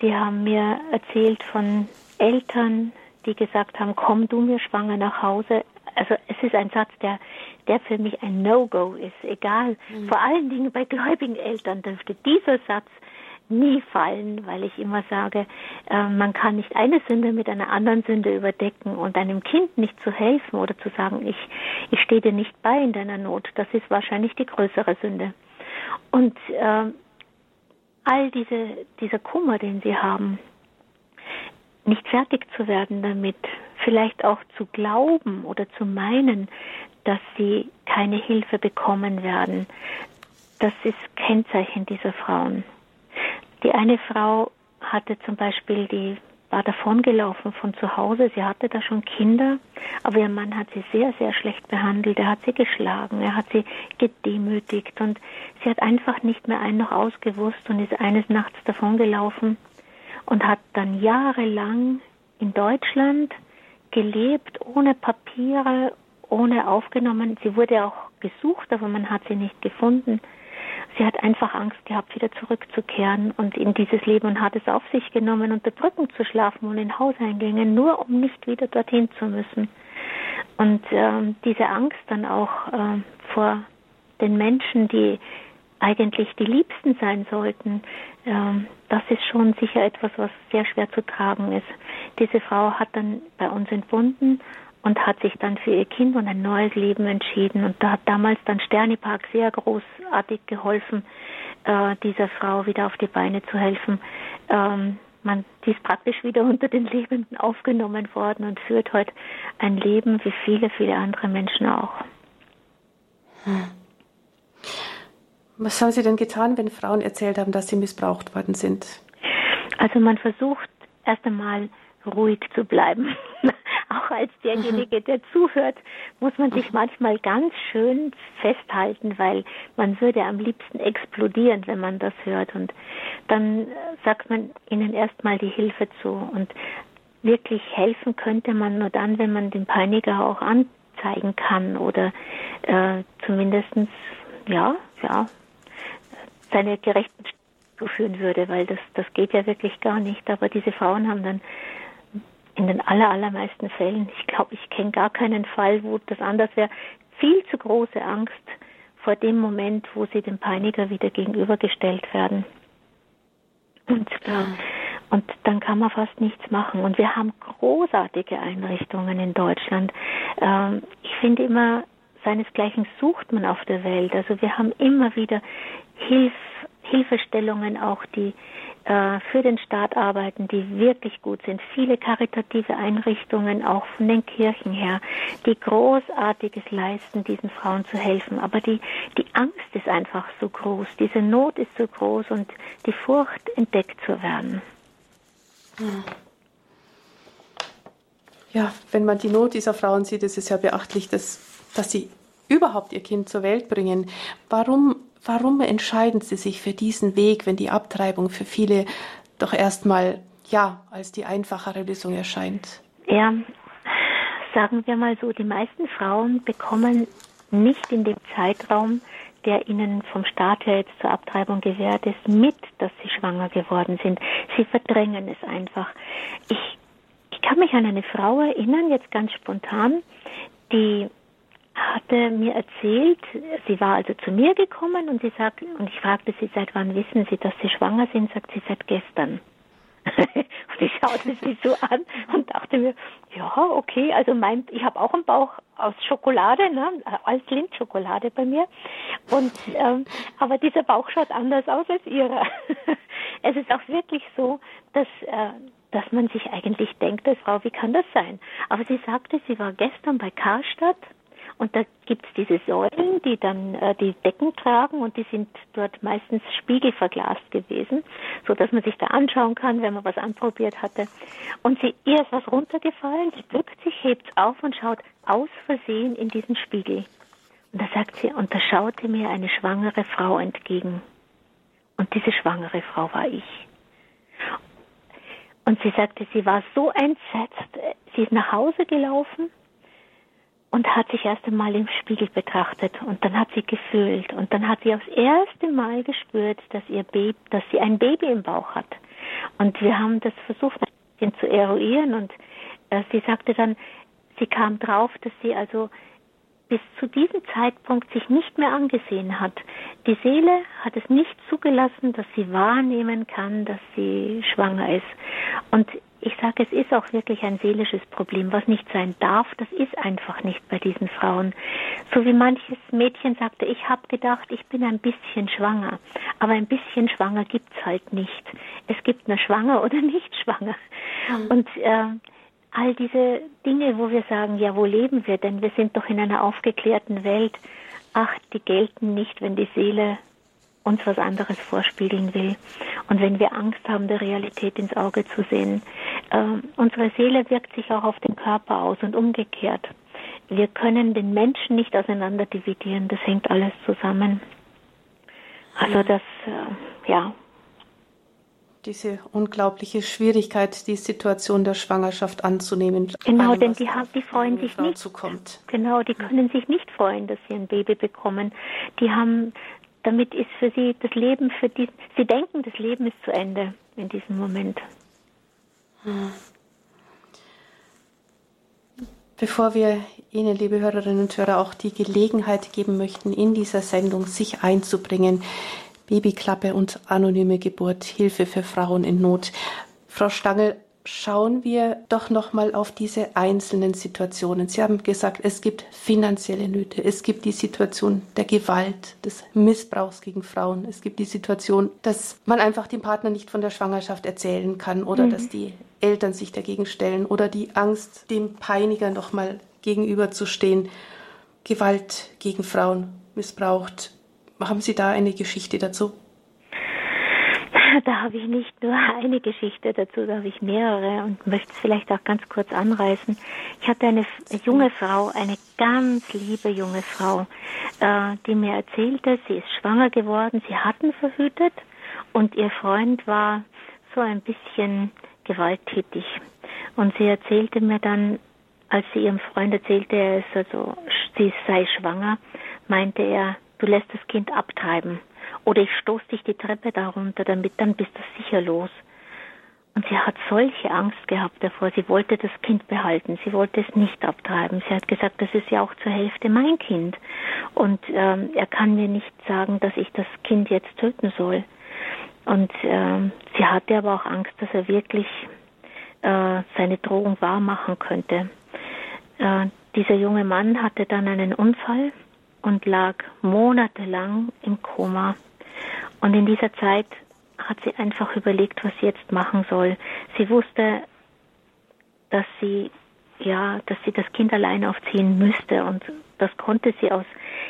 S2: Sie haben mir erzählt von Eltern, die gesagt haben, komm du mir schwanger nach Hause. Also es ist ein Satz, der, der für mich ein No-Go ist. Egal, mhm. vor allen Dingen bei gläubigen Eltern dürfte dieser Satz nie fallen, weil ich immer sage, äh, man kann nicht eine Sünde mit einer anderen Sünde überdecken und einem Kind nicht zu helfen oder zu sagen, ich, ich stehe dir nicht bei in deiner Not. Das ist wahrscheinlich die größere Sünde. Und äh, all diese, dieser Kummer, den sie haben, nicht fertig zu werden damit, vielleicht auch zu glauben oder zu meinen, dass sie keine Hilfe bekommen werden, das ist Kennzeichen dieser Frauen. Die eine Frau hatte zum Beispiel die war davongelaufen von zu Hause. Sie hatte da schon Kinder, aber ihr Mann hat sie sehr, sehr schlecht behandelt. Er hat sie geschlagen, er hat sie gedemütigt und sie hat einfach nicht mehr ein noch ausgewusst und ist eines Nachts davongelaufen und hat dann jahrelang in Deutschland gelebt, ohne Papiere, ohne aufgenommen. Sie wurde auch gesucht, aber man hat sie nicht gefunden. Sie hat einfach Angst gehabt, wieder zurückzukehren und in dieses Leben und hat es auf sich genommen, unter Brücken zu schlafen und in Hauseingängen, nur um nicht wieder dorthin zu müssen. Und ähm, diese Angst dann auch äh, vor den Menschen, die eigentlich die Liebsten sein sollten, ähm, das ist schon sicher etwas, was sehr schwer zu tragen ist. Diese Frau hat dann bei uns entbunden und hat sich dann für ihr Kind und ein neues Leben entschieden. Und da hat damals dann Sternepark sehr großartig geholfen, äh, dieser Frau wieder auf die Beine zu helfen. Ähm, man, die ist praktisch wieder unter den Lebenden aufgenommen worden und führt heute ein Leben wie viele, viele andere Menschen auch.
S1: Hm. Was haben Sie denn getan, wenn Frauen erzählt haben, dass sie missbraucht worden sind?
S2: Also man versucht erst einmal ruhig zu bleiben. Auch als derjenige, der zuhört, muss man sich manchmal ganz schön festhalten, weil man würde am liebsten explodieren, wenn man das hört. Und dann sagt man ihnen erstmal die Hilfe zu. Und wirklich helfen könnte man nur dann, wenn man den Peiniger auch anzeigen kann oder äh, zumindestens ja, ja, seine gerechten führen würde, weil das, das geht ja wirklich gar nicht. Aber diese Frauen haben dann in den aller, allermeisten Fällen, ich glaube, ich kenne gar keinen Fall, wo das anders wäre, viel zu große Angst vor dem Moment, wo sie dem Peiniger wieder gegenübergestellt werden. Und, äh, und dann kann man fast nichts machen. Und wir haben großartige Einrichtungen in Deutschland. Ähm, ich finde immer, seinesgleichen sucht man auf der Welt. Also wir haben immer wieder Hilf, Hilfestellungen auch, die äh, für den Staat arbeiten, die wirklich gut sind. Viele karitative Einrichtungen, auch von den Kirchen her, die Großartiges leisten, diesen Frauen zu helfen. Aber die, die Angst ist einfach so groß, diese Not ist so groß und die Furcht, entdeckt zu werden.
S1: Ja, wenn man die Not dieser Frauen sieht, ist es ja beachtlich, dass, dass sie überhaupt ihr Kind zur Welt bringen. Warum Warum entscheiden Sie sich für diesen Weg, wenn die Abtreibung für viele doch erstmal ja als die einfachere Lösung erscheint?
S2: Ja, sagen wir mal so, die meisten Frauen bekommen nicht in dem Zeitraum, der ihnen vom Staat her jetzt zur Abtreibung gewährt ist, mit, dass sie schwanger geworden sind. Sie verdrängen es einfach. Ich, ich kann mich an eine Frau erinnern, jetzt ganz spontan, die hatte mir erzählt, sie war also zu mir gekommen und sie sagt, und ich fragte sie, seit wann wissen Sie, dass Sie schwanger sind? Sagt sie, seit gestern. und ich schaute sie so an und dachte mir, ja, okay, also mein, ich habe auch einen Bauch aus Schokolade, ne, als Lindschokolade bei mir. Und ähm, aber dieser Bauch schaut anders aus als ihrer. es ist auch wirklich so, dass äh, dass man sich eigentlich denkt, als Frau, wie kann das sein? Aber sie sagte, sie war gestern bei Karstadt und da gibt es diese Säulen, die dann äh, die Decken tragen und die sind dort meistens spiegelverglast gewesen, so dass man sich da anschauen kann, wenn man was anprobiert hatte. Und sie, ihr ist was runtergefallen, sie bückt sich, hebt auf und schaut aus Versehen in diesen Spiegel. Und da sagt sie, und da schaute mir eine schwangere Frau entgegen. Und diese schwangere Frau war ich. Und sie sagte, sie war so entsetzt. Sie ist nach Hause gelaufen und hat sich erst einmal im Spiegel betrachtet und dann hat sie gefühlt und dann hat sie aufs erste Mal gespürt, dass ihr Baby, dass sie ein Baby im Bauch hat. Und wir haben das versucht ein bisschen zu eruieren und äh, sie sagte dann, sie kam drauf, dass sie also bis zu diesem Zeitpunkt sich nicht mehr angesehen hat. Die Seele hat es nicht zugelassen, dass sie wahrnehmen kann, dass sie schwanger ist. Und ich sage, es ist auch wirklich ein seelisches Problem, was nicht sein darf. Das ist einfach nicht bei diesen Frauen. So wie manches Mädchen sagte, ich habe gedacht, ich bin ein bisschen schwanger. Aber ein bisschen schwanger gibt's halt nicht. Es gibt nur schwanger oder nicht schwanger. Mhm. Und äh, all diese Dinge, wo wir sagen, ja, wo leben wir denn? Wir sind doch in einer aufgeklärten Welt. Ach, die gelten nicht, wenn die Seele uns was anderes vorspiegeln will. Und wenn wir Angst haben, der Realität ins Auge zu sehen. Äh, unsere Seele wirkt sich auch auf den Körper aus und umgekehrt. Wir können den Menschen nicht auseinander dividieren, das hängt alles zusammen. Also das, äh, ja.
S1: Diese unglaubliche Schwierigkeit, die Situation der Schwangerschaft anzunehmen.
S2: Genau, allem, denn die, haben, die freuen sich Frau nicht. Zukommt. Genau, die können sich nicht freuen, dass sie ein Baby bekommen. Die haben damit ist für sie das Leben, für die, sie denken, das Leben ist zu Ende in diesem Moment.
S1: Bevor wir Ihnen, liebe Hörerinnen und Hörer, auch die Gelegenheit geben möchten, in dieser Sendung sich einzubringen, Babyklappe und anonyme Geburt, Hilfe für Frauen in Not. Frau Stangl, schauen wir doch noch mal auf diese einzelnen Situationen. Sie haben gesagt, es gibt finanzielle Nöte, es gibt die Situation der Gewalt, des Missbrauchs gegen Frauen, es gibt die Situation, dass man einfach dem Partner nicht von der Schwangerschaft erzählen kann oder mhm. dass die Eltern sich dagegen stellen oder die Angst, dem Peiniger noch mal gegenüberzustehen. Gewalt gegen Frauen missbraucht. Haben Sie da eine Geschichte dazu?
S2: da habe ich nicht nur eine Geschichte dazu, da habe ich mehrere und möchte es vielleicht auch ganz kurz anreißen. Ich hatte eine junge Frau, eine ganz liebe junge Frau, äh, die mir erzählte, sie ist schwanger geworden, sie hatten verhütet und ihr Freund war so ein bisschen gewalttätig. Und sie erzählte mir dann, als sie ihrem Freund erzählte, er ist also, sie sei schwanger, meinte er, du lässt das Kind abtreiben. Oder ich stoß dich die Treppe darunter, damit dann bist du sicher los. Und sie hat solche Angst gehabt davor. Sie wollte das Kind behalten. Sie wollte es nicht abtreiben. Sie hat gesagt, das ist ja auch zur Hälfte mein Kind. Und ähm, er kann mir nicht sagen, dass ich das Kind jetzt töten soll. Und ähm, sie hatte aber auch Angst, dass er wirklich äh, seine Drohung wahrmachen könnte. Äh, dieser junge Mann hatte dann einen Unfall und lag monatelang im Koma. Und in dieser Zeit hat sie einfach überlegt, was sie jetzt machen soll. Sie wusste, dass sie ja, dass sie das Kind allein aufziehen müsste und das konnte sie aus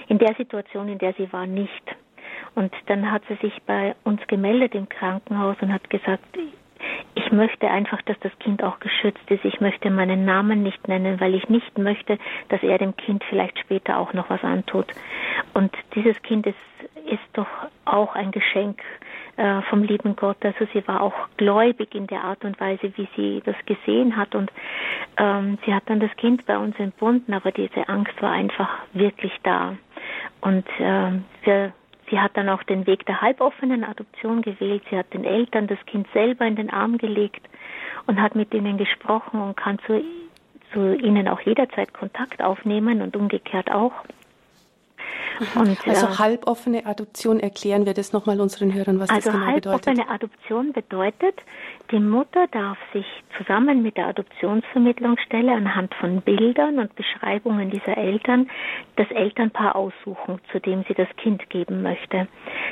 S2: in der Situation, in der sie war, nicht. Und dann hat sie sich bei uns gemeldet im Krankenhaus und hat gesagt, ich möchte einfach, dass das Kind auch geschützt ist. Ich möchte meinen Namen nicht nennen, weil ich nicht möchte, dass er dem Kind vielleicht später auch noch was antut. Und dieses Kind ist ist doch auch ein Geschenk äh, vom lieben Gott. Also sie war auch gläubig in der Art und Weise, wie sie das gesehen hat. Und ähm, sie hat dann das Kind bei uns entbunden, aber diese Angst war einfach wirklich da. Und äh, wir, sie hat dann auch den Weg der halboffenen Adoption gewählt. Sie hat den Eltern das Kind selber in den Arm gelegt und hat mit ihnen gesprochen und kann zu, zu ihnen auch jederzeit Kontakt aufnehmen und umgekehrt auch.
S1: Und, also äh, halboffene Adoption, erklären wir das nochmal unseren Hörern, was
S2: also
S1: das genau bedeutet.
S2: Also halboffene Adoption bedeutet, die Mutter darf sich zusammen mit der Adoptionsvermittlungsstelle anhand von Bildern und Beschreibungen dieser Eltern das Elternpaar aussuchen, zu dem sie das Kind geben möchte.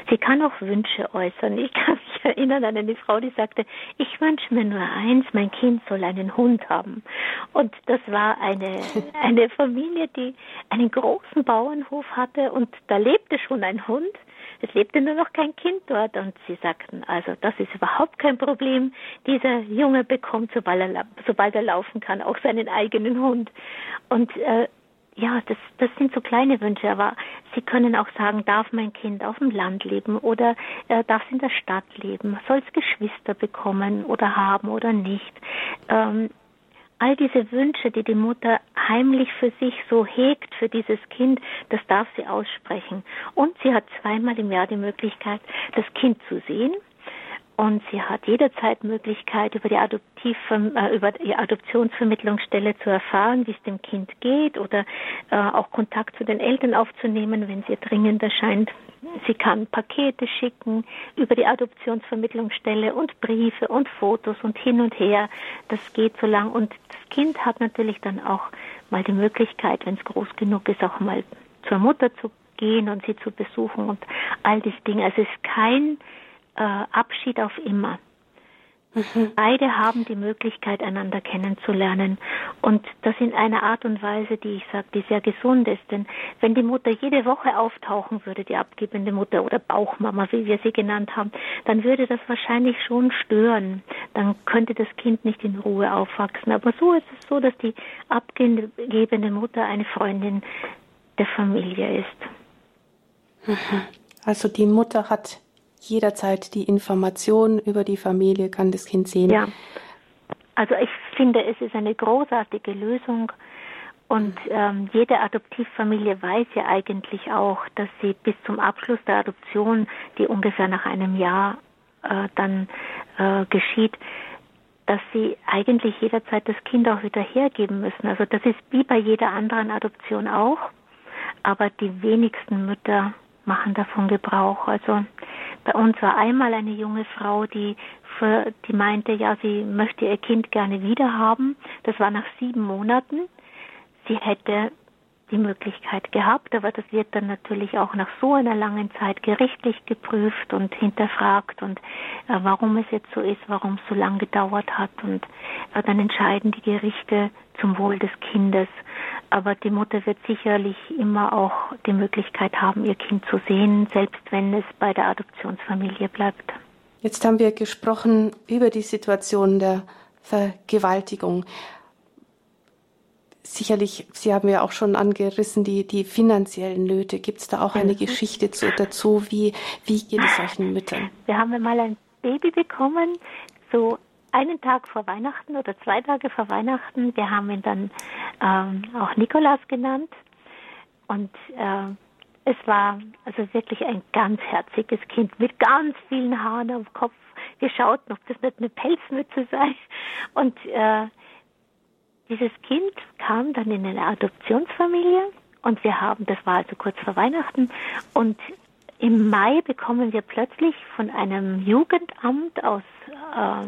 S2: Sie kann auch Wünsche äußern. Ich kann mich erinnern an eine Frau, die sagte, ich wünsche mir nur eins, mein Kind soll einen Hund haben. Und das war eine, eine Familie, die einen großen Bauernhof hatte und da lebte schon ein Hund. Es lebte nur noch kein Kind dort und sie sagten, also das ist überhaupt kein Problem. Dieser Junge bekommt, sobald er, sobald er laufen kann, auch seinen eigenen Hund. Und äh, ja, das, das sind so kleine Wünsche, aber Sie können auch sagen, darf mein Kind auf dem Land leben oder äh, darf es in der Stadt leben, soll es Geschwister bekommen oder haben oder nicht. Ähm, all diese Wünsche, die die Mutter heimlich für sich so hegt für dieses Kind, das darf sie aussprechen. Und sie hat zweimal im Jahr die Möglichkeit, das Kind zu sehen und sie hat jederzeit Möglichkeit, über die, Adoptiv, äh, über die Adoptionsvermittlungsstelle zu erfahren, wie es dem Kind geht oder äh, auch Kontakt zu den Eltern aufzunehmen, wenn es ihr dringend erscheint. Sie kann Pakete schicken über die Adoptionsvermittlungsstelle und Briefe und Fotos und hin und her. Das geht so lang. Und das Kind hat natürlich dann auch mal die Möglichkeit, wenn es groß genug ist, auch mal zur Mutter zu gehen und sie zu besuchen und all diese Dinge. Also es ist kein äh, Abschied auf immer. Mhm. Beide haben die Möglichkeit, einander kennenzulernen. Und das in einer Art und Weise, die ich sage, die sehr gesund ist. Denn wenn die Mutter jede Woche auftauchen würde, die abgebende Mutter oder Bauchmama, wie wir sie genannt haben, dann würde das wahrscheinlich schon stören. Dann könnte das Kind nicht in Ruhe aufwachsen. Aber so ist es so, dass die abgebende Mutter eine Freundin der Familie ist.
S1: Mhm. Also die Mutter hat jederzeit die Information über die Familie, kann das Kind sehen.
S2: Ja. Also ich finde, es ist eine großartige Lösung. Und ähm, jede Adoptivfamilie weiß ja eigentlich auch, dass sie bis zum Abschluss der Adoption, die ungefähr nach einem Jahr äh, dann äh, geschieht, dass sie eigentlich jederzeit das Kind auch wieder hergeben müssen. Also das ist wie bei jeder anderen Adoption auch, aber die wenigsten Mütter machen davon Gebrauch. Also bei uns war einmal eine junge Frau, die für, die meinte, ja, sie möchte ihr Kind gerne wiederhaben. Das war nach sieben Monaten. Sie hätte die Möglichkeit gehabt, aber das wird dann natürlich auch nach so einer langen Zeit gerichtlich geprüft und hinterfragt und äh, warum es jetzt so ist, warum es so lange gedauert hat und äh, dann entscheiden die Gerichte zum Wohl des Kindes. Aber die Mutter wird sicherlich immer auch die Möglichkeit haben, ihr Kind zu sehen, selbst wenn es bei der Adoptionsfamilie bleibt.
S1: Jetzt haben wir gesprochen über die Situation der Vergewaltigung sicherlich, Sie haben ja auch schon angerissen, die, die finanziellen Nöte. Gibt es da auch eine. Geschichte zu, dazu? Wie, wie geht es solchen Müttern?
S2: Wir haben mal ein Baby bekommen, so einen Tag vor Weihnachten oder zwei Tage vor Weihnachten. Wir haben ihn dann ähm, auch Nikolaus genannt. Und äh, es war also wirklich ein ganz herziges Kind mit ganz vielen Haaren am Kopf. Wir schauten, ob das nicht eine Pelzmütze sei. Und äh, dieses Kind kam dann in eine Adoptionsfamilie und wir haben, das war also kurz vor Weihnachten und im Mai bekommen wir plötzlich von einem Jugendamt aus äh,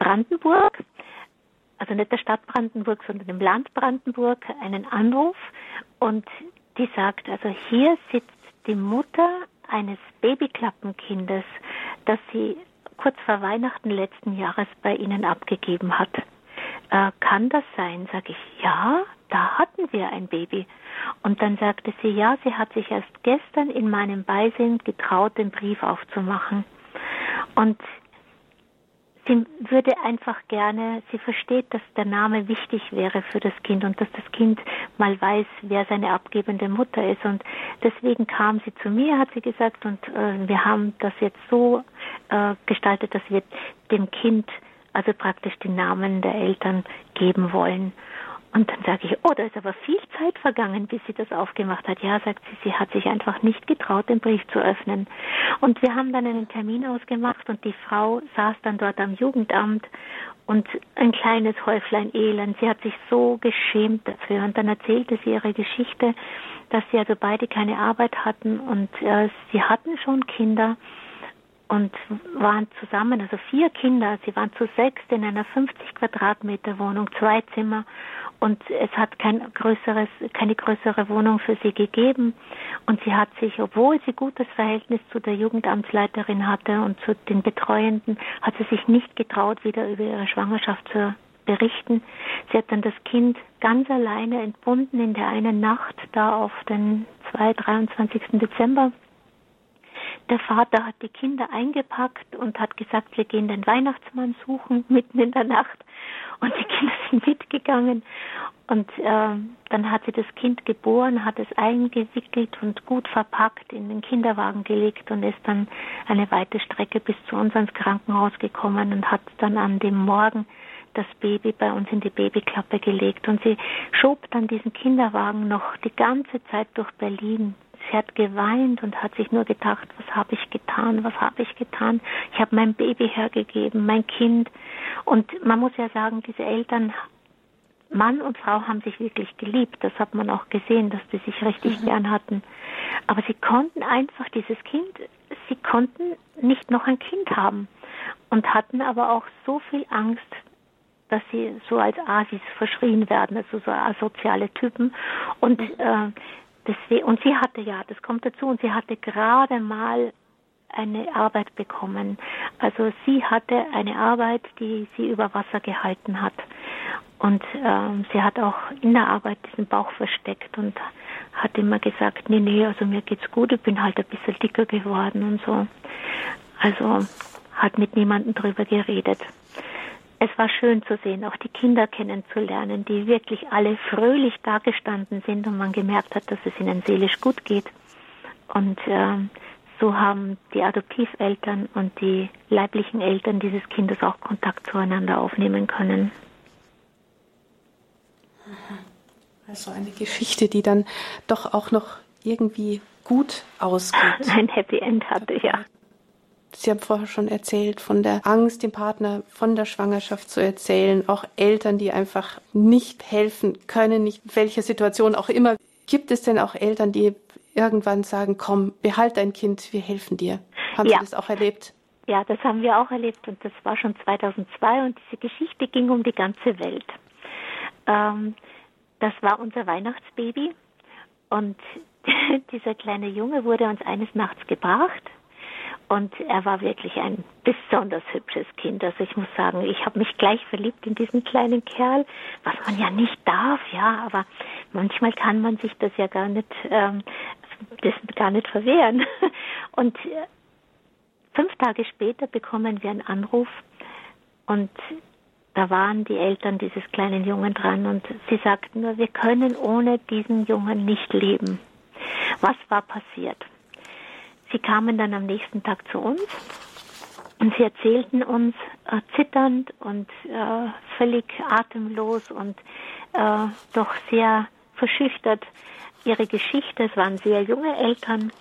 S2: Brandenburg, also nicht der Stadt Brandenburg, sondern im Land Brandenburg, einen Anruf und die sagt, also hier sitzt die Mutter eines Babyklappenkindes, das sie kurz vor Weihnachten letzten Jahres bei ihnen abgegeben hat äh, kann das sein? Sag ich, ja, da hatten wir ein Baby. Und dann sagte sie, ja, sie hat sich erst gestern in meinem Beisinn getraut, den Brief aufzumachen. Und sie würde einfach gerne, sie versteht, dass der Name wichtig wäre für das Kind und dass das Kind mal weiß, wer seine abgebende Mutter ist. Und deswegen kam sie zu mir, hat sie gesagt, und äh, wir haben das jetzt so äh, gestaltet, dass wir dem Kind also praktisch die Namen der Eltern geben wollen. Und dann sage ich, oh, da ist aber viel Zeit vergangen, bis sie das aufgemacht hat. Ja, sagt sie, sie hat sich einfach nicht getraut, den Brief zu öffnen. Und wir haben dann einen Termin ausgemacht und die Frau saß dann dort am Jugendamt und ein kleines Häuflein Elend. Sie hat sich so geschämt dafür. Und dann erzählte sie ihre Geschichte, dass sie also beide keine Arbeit hatten und äh, sie hatten schon Kinder und waren zusammen, also vier Kinder. Sie waren zu sechs in einer 50 Quadratmeter Wohnung, zwei Zimmer. Und es hat kein größeres, keine größere Wohnung für sie gegeben. Und sie hat sich, obwohl sie gutes Verhältnis zu der Jugendamtsleiterin hatte und zu den Betreuenden, hat sie sich nicht getraut, wieder über ihre Schwangerschaft zu berichten. Sie hat dann das Kind ganz alleine entbunden in der einen Nacht, da auf den 2, 23. Dezember der Vater hat die Kinder eingepackt und hat gesagt, wir gehen den Weihnachtsmann suchen mitten in der Nacht. Und die Kinder sind mitgegangen. Und äh, dann hat sie das Kind geboren, hat es eingewickelt und gut verpackt in den Kinderwagen gelegt und ist dann eine weite Strecke bis zu uns ans Krankenhaus gekommen und hat dann an dem Morgen das Baby bei uns in die Babyklappe gelegt. Und sie schob dann diesen Kinderwagen noch die ganze Zeit durch Berlin sie hat geweint und hat sich nur gedacht, was habe ich getan, was habe ich getan? Ich habe mein Baby hergegeben, mein Kind. Und man muss ja sagen, diese Eltern, Mann und Frau haben sich wirklich geliebt. Das hat man auch gesehen, dass sie sich richtig mhm. gern hatten. Aber sie konnten einfach dieses Kind, sie konnten nicht noch ein Kind haben und hatten aber auch so viel Angst, dass sie so als Asis verschrien werden, also so asoziale Typen. Und, mhm. äh, deswegen, und sie hatte ja, das kommt dazu, und sie hatte gerade mal eine Arbeit bekommen. Also sie hatte eine Arbeit, die sie über Wasser gehalten hat. Und ähm, sie hat auch in der Arbeit diesen Bauch versteckt und hat immer gesagt, nee, nee, also mir geht's gut, ich bin halt ein bisschen dicker geworden und so. Also hat mit niemandem drüber geredet es war schön zu sehen, auch die Kinder kennenzulernen, die wirklich alle fröhlich dagestanden sind und man gemerkt hat, dass es ihnen seelisch gut geht. Und äh, so haben die Adoptiveltern und die leiblichen Eltern dieses Kindes auch Kontakt zueinander aufnehmen können.
S1: Also eine Geschichte, die dann doch auch noch irgendwie gut ausgeht.
S2: Ein Happy End hatte, ja.
S1: Sie haben vorher schon erzählt, von der Angst, dem Partner von der Schwangerschaft zu erzählen, auch Eltern, die einfach nicht helfen können, nicht welche Situation auch immer. Gibt es denn auch Eltern, die irgendwann sagen, komm, behalt dein Kind, wir helfen dir? Haben ja. Sie das auch erlebt?
S2: Ja, das haben wir auch erlebt und das war schon 2002 und diese Geschichte ging um die ganze Welt. Ähm, das war unser Weihnachtsbaby und dieser kleine Junge wurde uns eines Nachts gebracht und er war wirklich ein besonders hübsches Kind. Also ich muss sagen, ich habe mich gleich verliebt in diesen kleinen Kerl, was man ja nicht darf, ja, aber manchmal kann man sich das ja gar nicht, ähm, das gar nicht verwehren. Und äh, fünf Tage später bekommen wir einen Anruf und da waren die Eltern dieses kleinen Jungen dran und sie sagten nur, wir können ohne diesen Jungen nicht leben. Was war passiert? Sie kamen dann am nächsten Tag zu uns und sie erzählten uns äh, zitternd und äh, völlig atemlos und äh, doch sehr verschüchtert ihre Geschichte. Es waren sehr junge Eltern.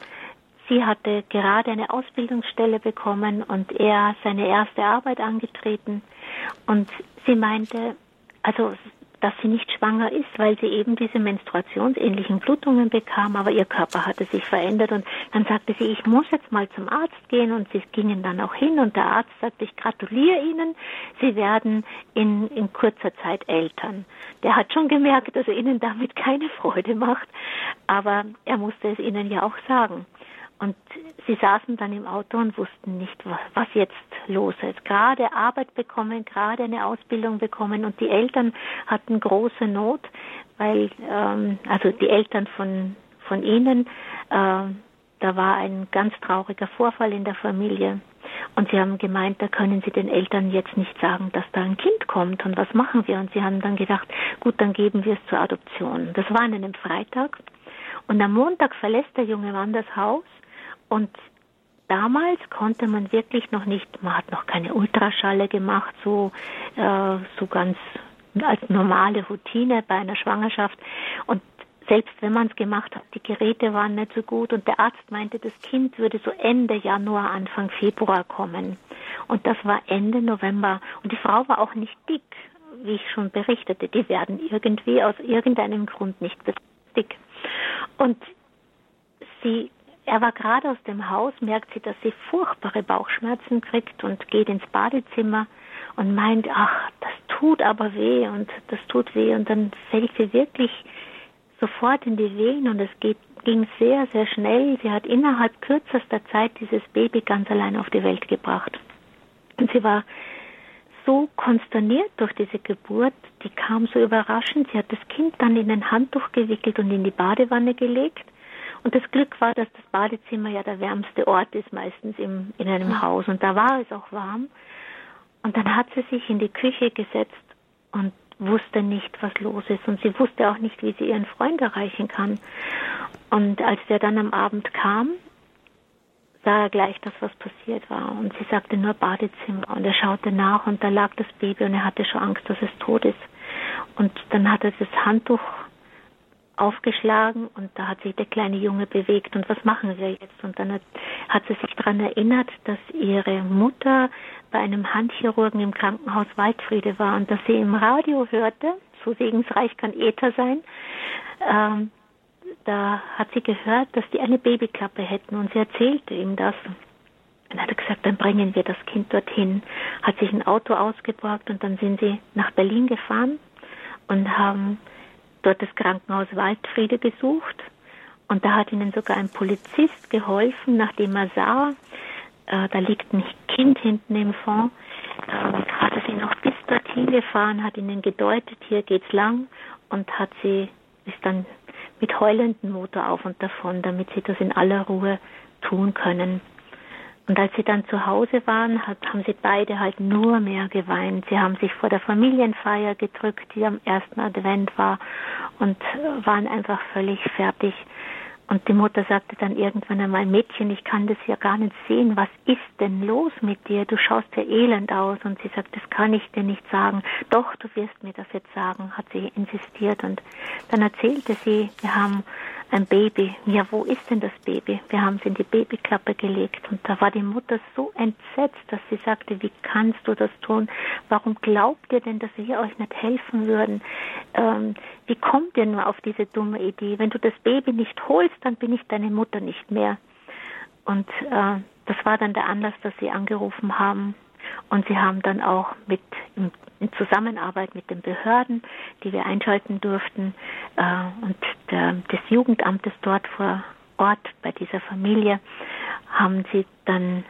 S2: Sie hatte gerade eine Ausbildungsstelle bekommen und er seine erste Arbeit angetreten. Und sie meinte, also dass sie nicht schwanger ist, weil sie eben diese menstruationsähnlichen Blutungen bekam, aber ihr Körper hatte sich verändert und dann sagte sie, ich muss jetzt mal zum Arzt gehen und sie gingen dann auch hin und der Arzt sagte, ich gratuliere Ihnen, Sie werden in, in kurzer Zeit Eltern. Der hat schon gemerkt, dass er Ihnen damit keine Freude macht, aber er musste es Ihnen ja auch sagen. Und sie saßen dann im Auto und wussten nicht, was jetzt los ist. Gerade Arbeit bekommen, gerade eine Ausbildung bekommen und die Eltern hatten große Not, weil ähm, also die Eltern von von ihnen, äh, da war ein ganz trauriger Vorfall in der Familie. Und sie haben gemeint, da können sie den Eltern jetzt nicht sagen, dass da ein Kind kommt und was machen wir? Und sie haben dann gedacht, gut, dann geben wir es zur Adoption. Das war an einem Freitag. Und am Montag verlässt der junge Mann das Haus und damals konnte man wirklich noch nicht, man hat noch keine Ultraschalle gemacht, so, äh, so ganz als normale Routine bei einer Schwangerschaft. Und selbst wenn man es gemacht hat, die Geräte waren nicht so gut und der Arzt meinte, das Kind würde so Ende Januar, Anfang Februar kommen. Und das war Ende November. Und die Frau war auch nicht dick, wie ich schon berichtete. Die werden irgendwie aus irgendeinem Grund nicht dick. Und sie er war gerade aus dem Haus, merkt sie, dass sie furchtbare Bauchschmerzen kriegt und geht ins Badezimmer und meint, ach, das tut aber weh und das tut weh. Und dann fällt sie wirklich sofort in die Wehen und es geht, ging sehr, sehr schnell. Sie hat innerhalb kürzester Zeit dieses Baby ganz allein auf die Welt gebracht. Und sie war so konsterniert durch diese Geburt, die kam so überraschend. Sie hat das Kind dann in ein Handtuch gewickelt und in die Badewanne gelegt. Und das Glück war, dass das Badezimmer ja der wärmste Ort ist, meistens im, in einem mhm. Haus. Und da war es auch warm. Und dann hat sie sich in die Küche gesetzt und wusste nicht, was los ist. Und sie wusste auch nicht, wie sie ihren Freund erreichen kann. Und als der dann am Abend kam, sah er gleich, dass was passiert war. Und sie sagte nur Badezimmer. Und er schaute nach und da lag das Baby und er hatte schon Angst, dass es tot ist. Und dann hat er das Handtuch aufgeschlagen und da hat sich der kleine Junge bewegt und was machen wir jetzt? Und dann hat, hat sie sich daran erinnert, dass ihre Mutter bei einem Handchirurgen im Krankenhaus Waldfriede war und dass sie im Radio hörte, so segensreich kann Äther sein, ähm, da hat sie gehört, dass die eine Babyklappe hätten und sie erzählte ihm das. Dann hat er gesagt, dann bringen wir das Kind dorthin. Hat sich ein Auto ausgeborgt und dann sind sie nach Berlin gefahren und haben dort das Krankenhaus Waldfriede besucht. Und da hat ihnen sogar ein Polizist geholfen, nachdem er sah, äh, da liegt ein Kind hinten im Fond. Ähm, hat er sie noch bis dorthin gefahren, hat ihnen gedeutet, hier geht's lang und hat sie, ist dann mit heulendem Motor auf und davon, damit sie das in aller Ruhe tun können. Und als sie dann zu Hause waren, hat, haben sie beide halt nur mehr geweint. Sie haben sich vor der Familienfeier gedrückt, die am ersten Advent war, und waren einfach völlig fertig. Und die Mutter sagte dann irgendwann einmal, Mädchen, ich kann das ja gar nicht sehen. Was ist denn los mit dir? Du schaust ja elend aus. Und sie sagt, das kann ich dir nicht sagen. Doch, du wirst mir das jetzt sagen, hat sie insistiert. Und dann erzählte sie, wir haben ein Baby. Ja, wo ist denn das Baby? Wir haben es in die Babyklappe gelegt. Und da war die Mutter so entsetzt, dass sie sagte, wie kannst du das tun? Warum glaubt ihr denn, dass wir euch nicht helfen würden? Ähm, wie kommt ihr nur auf diese dumme Idee? Wenn du das Baby nicht holst, dann bin ich deine Mutter nicht mehr. Und äh, das war dann der Anlass, dass sie angerufen haben. Und sie haben dann auch mit in Zusammenarbeit mit den Behörden, die wir einschalten durften, äh, und der, des Jugendamtes dort vor Ort bei dieser Familie, haben sie dann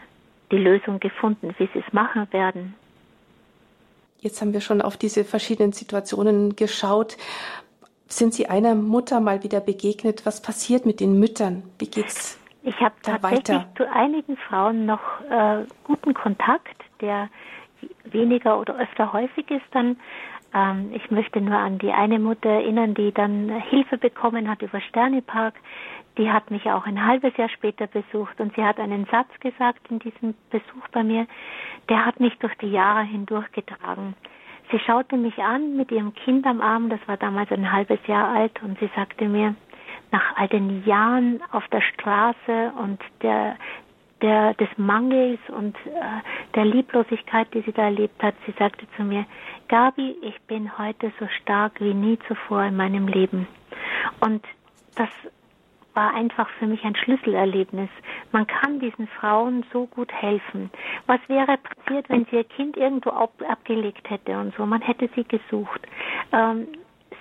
S2: die Lösung gefunden, wie sie es machen werden.
S1: Jetzt haben wir schon auf diese verschiedenen Situationen geschaut. Sind Sie einer Mutter mal wieder begegnet? Was passiert mit den Müttern? Wie geht's
S2: ich habe tatsächlich weiter? zu einigen Frauen noch äh, guten Kontakt, der weniger oder öfter häufig ist dann. Ähm, ich möchte nur an die eine Mutter erinnern, die dann Hilfe bekommen hat über Sternepark. Die hat mich auch ein halbes Jahr später besucht und sie hat einen Satz gesagt in diesem Besuch bei mir, der hat mich durch die Jahre hindurch getragen. Sie schaute mich an mit ihrem Kind am Arm, das war damals ein halbes Jahr alt, und sie sagte mir, nach all den Jahren auf der Straße und der der, des Mangels und äh, der Lieblosigkeit, die sie da erlebt hat. Sie sagte zu mir, Gabi, ich bin heute so stark wie nie zuvor in meinem Leben. Und das war einfach für mich ein Schlüsselerlebnis. Man kann diesen Frauen so gut helfen. Was wäre passiert, wenn sie ihr Kind irgendwo ab, abgelegt hätte und so? Man hätte sie gesucht. Ähm,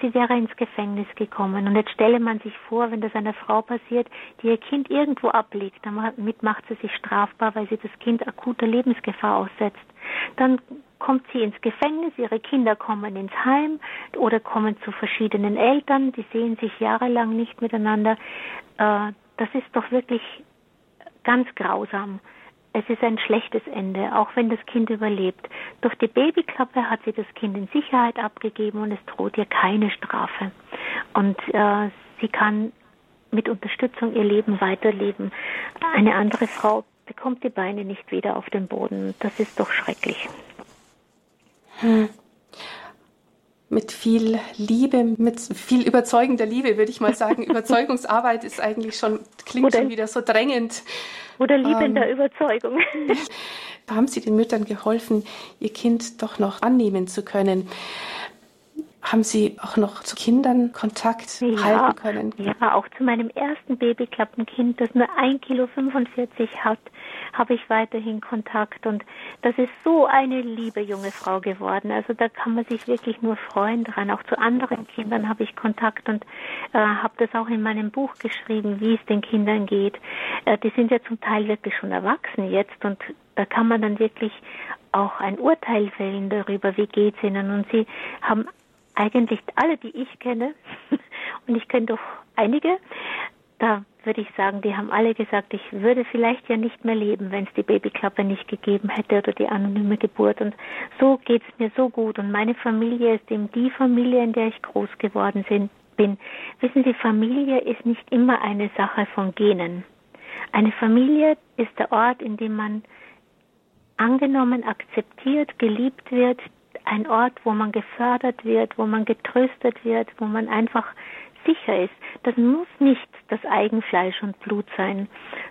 S2: sie wäre ins Gefängnis gekommen. Und jetzt stelle man sich vor, wenn das einer Frau passiert, die ihr Kind irgendwo ablegt, damit macht sie sich strafbar, weil sie das Kind akuter Lebensgefahr aussetzt. Dann kommt sie ins Gefängnis, ihre Kinder kommen ins Heim oder kommen zu verschiedenen Eltern, die sehen sich jahrelang nicht miteinander. Äh, das ist doch wirklich ganz grausam. Es ist ein schlechtes Ende, auch wenn das Kind überlebt. Durch die Babyklappe hat sie das Kind in Sicherheit abgegeben und es droht ihr keine Strafe. Und äh, sie kann mit Unterstützung ihr Leben weiterleben. Eine andere Frau bekommt die Beine nicht wieder auf den Boden. Das ist doch schrecklich.
S1: Hm. Mit viel Liebe, mit viel überzeugender Liebe, würde ich mal sagen. Überzeugungsarbeit ist eigentlich schon, klingt Oder schon wieder so drängend.
S2: Oder liebender ähm, Überzeugung.
S1: haben Sie den Müttern geholfen, ihr Kind doch noch annehmen zu können? Haben Sie auch noch zu Kindern Kontakt ja, halten können?
S2: Ja, auch zu meinem ersten Babyklappenkind, das nur 1,45 Kilo hat, habe ich weiterhin Kontakt. Und das ist so eine liebe junge Frau geworden. Also da kann man sich wirklich nur freuen dran. Auch zu anderen Kindern habe ich Kontakt und äh, habe das auch in meinem Buch geschrieben, wie es den Kindern geht. Äh, die sind ja zum Teil wirklich schon erwachsen jetzt und da kann man dann wirklich auch ein Urteil fällen darüber, wie geht's ihnen. Und sie haben eigentlich alle, die ich kenne, und ich kenne doch einige, da würde ich sagen, die haben alle gesagt, ich würde vielleicht ja nicht mehr leben, wenn es die Babyklappe nicht gegeben hätte oder die anonyme Geburt. Und so geht es mir so gut. Und meine Familie ist eben die Familie, in der ich groß geworden bin. Wissen Sie, Familie ist nicht immer eine Sache von Genen. Eine Familie ist der Ort, in dem man angenommen, akzeptiert, geliebt wird, ein Ort, wo man gefördert wird, wo man getröstet wird, wo man einfach sicher ist, das muss nicht das Eigenfleisch und Blut sein,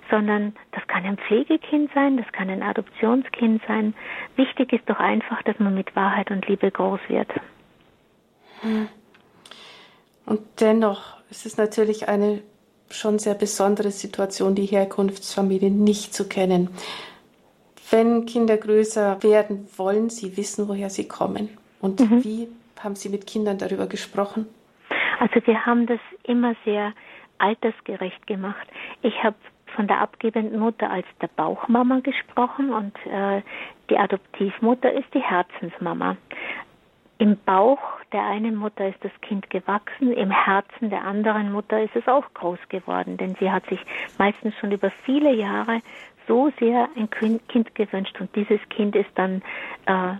S2: sondern das kann ein Pflegekind sein, das kann ein Adoptionskind sein. Wichtig ist doch einfach, dass man mit Wahrheit und Liebe groß wird.
S1: Hm. Und dennoch ist es natürlich eine schon sehr besondere Situation, die Herkunftsfamilie nicht zu kennen. Wenn Kinder größer werden, wollen sie wissen, woher sie kommen. Und mhm. wie haben Sie mit Kindern darüber gesprochen?
S2: Also wir haben das immer sehr altersgerecht gemacht. Ich habe von der abgebenden Mutter als der Bauchmama gesprochen und äh, die Adoptivmutter ist die Herzensmama. Im Bauch der einen Mutter ist das Kind gewachsen, im Herzen der anderen Mutter ist es auch groß geworden, denn sie hat sich meistens schon über viele Jahre so sehr ein Kind gewünscht und dieses Kind ist dann äh,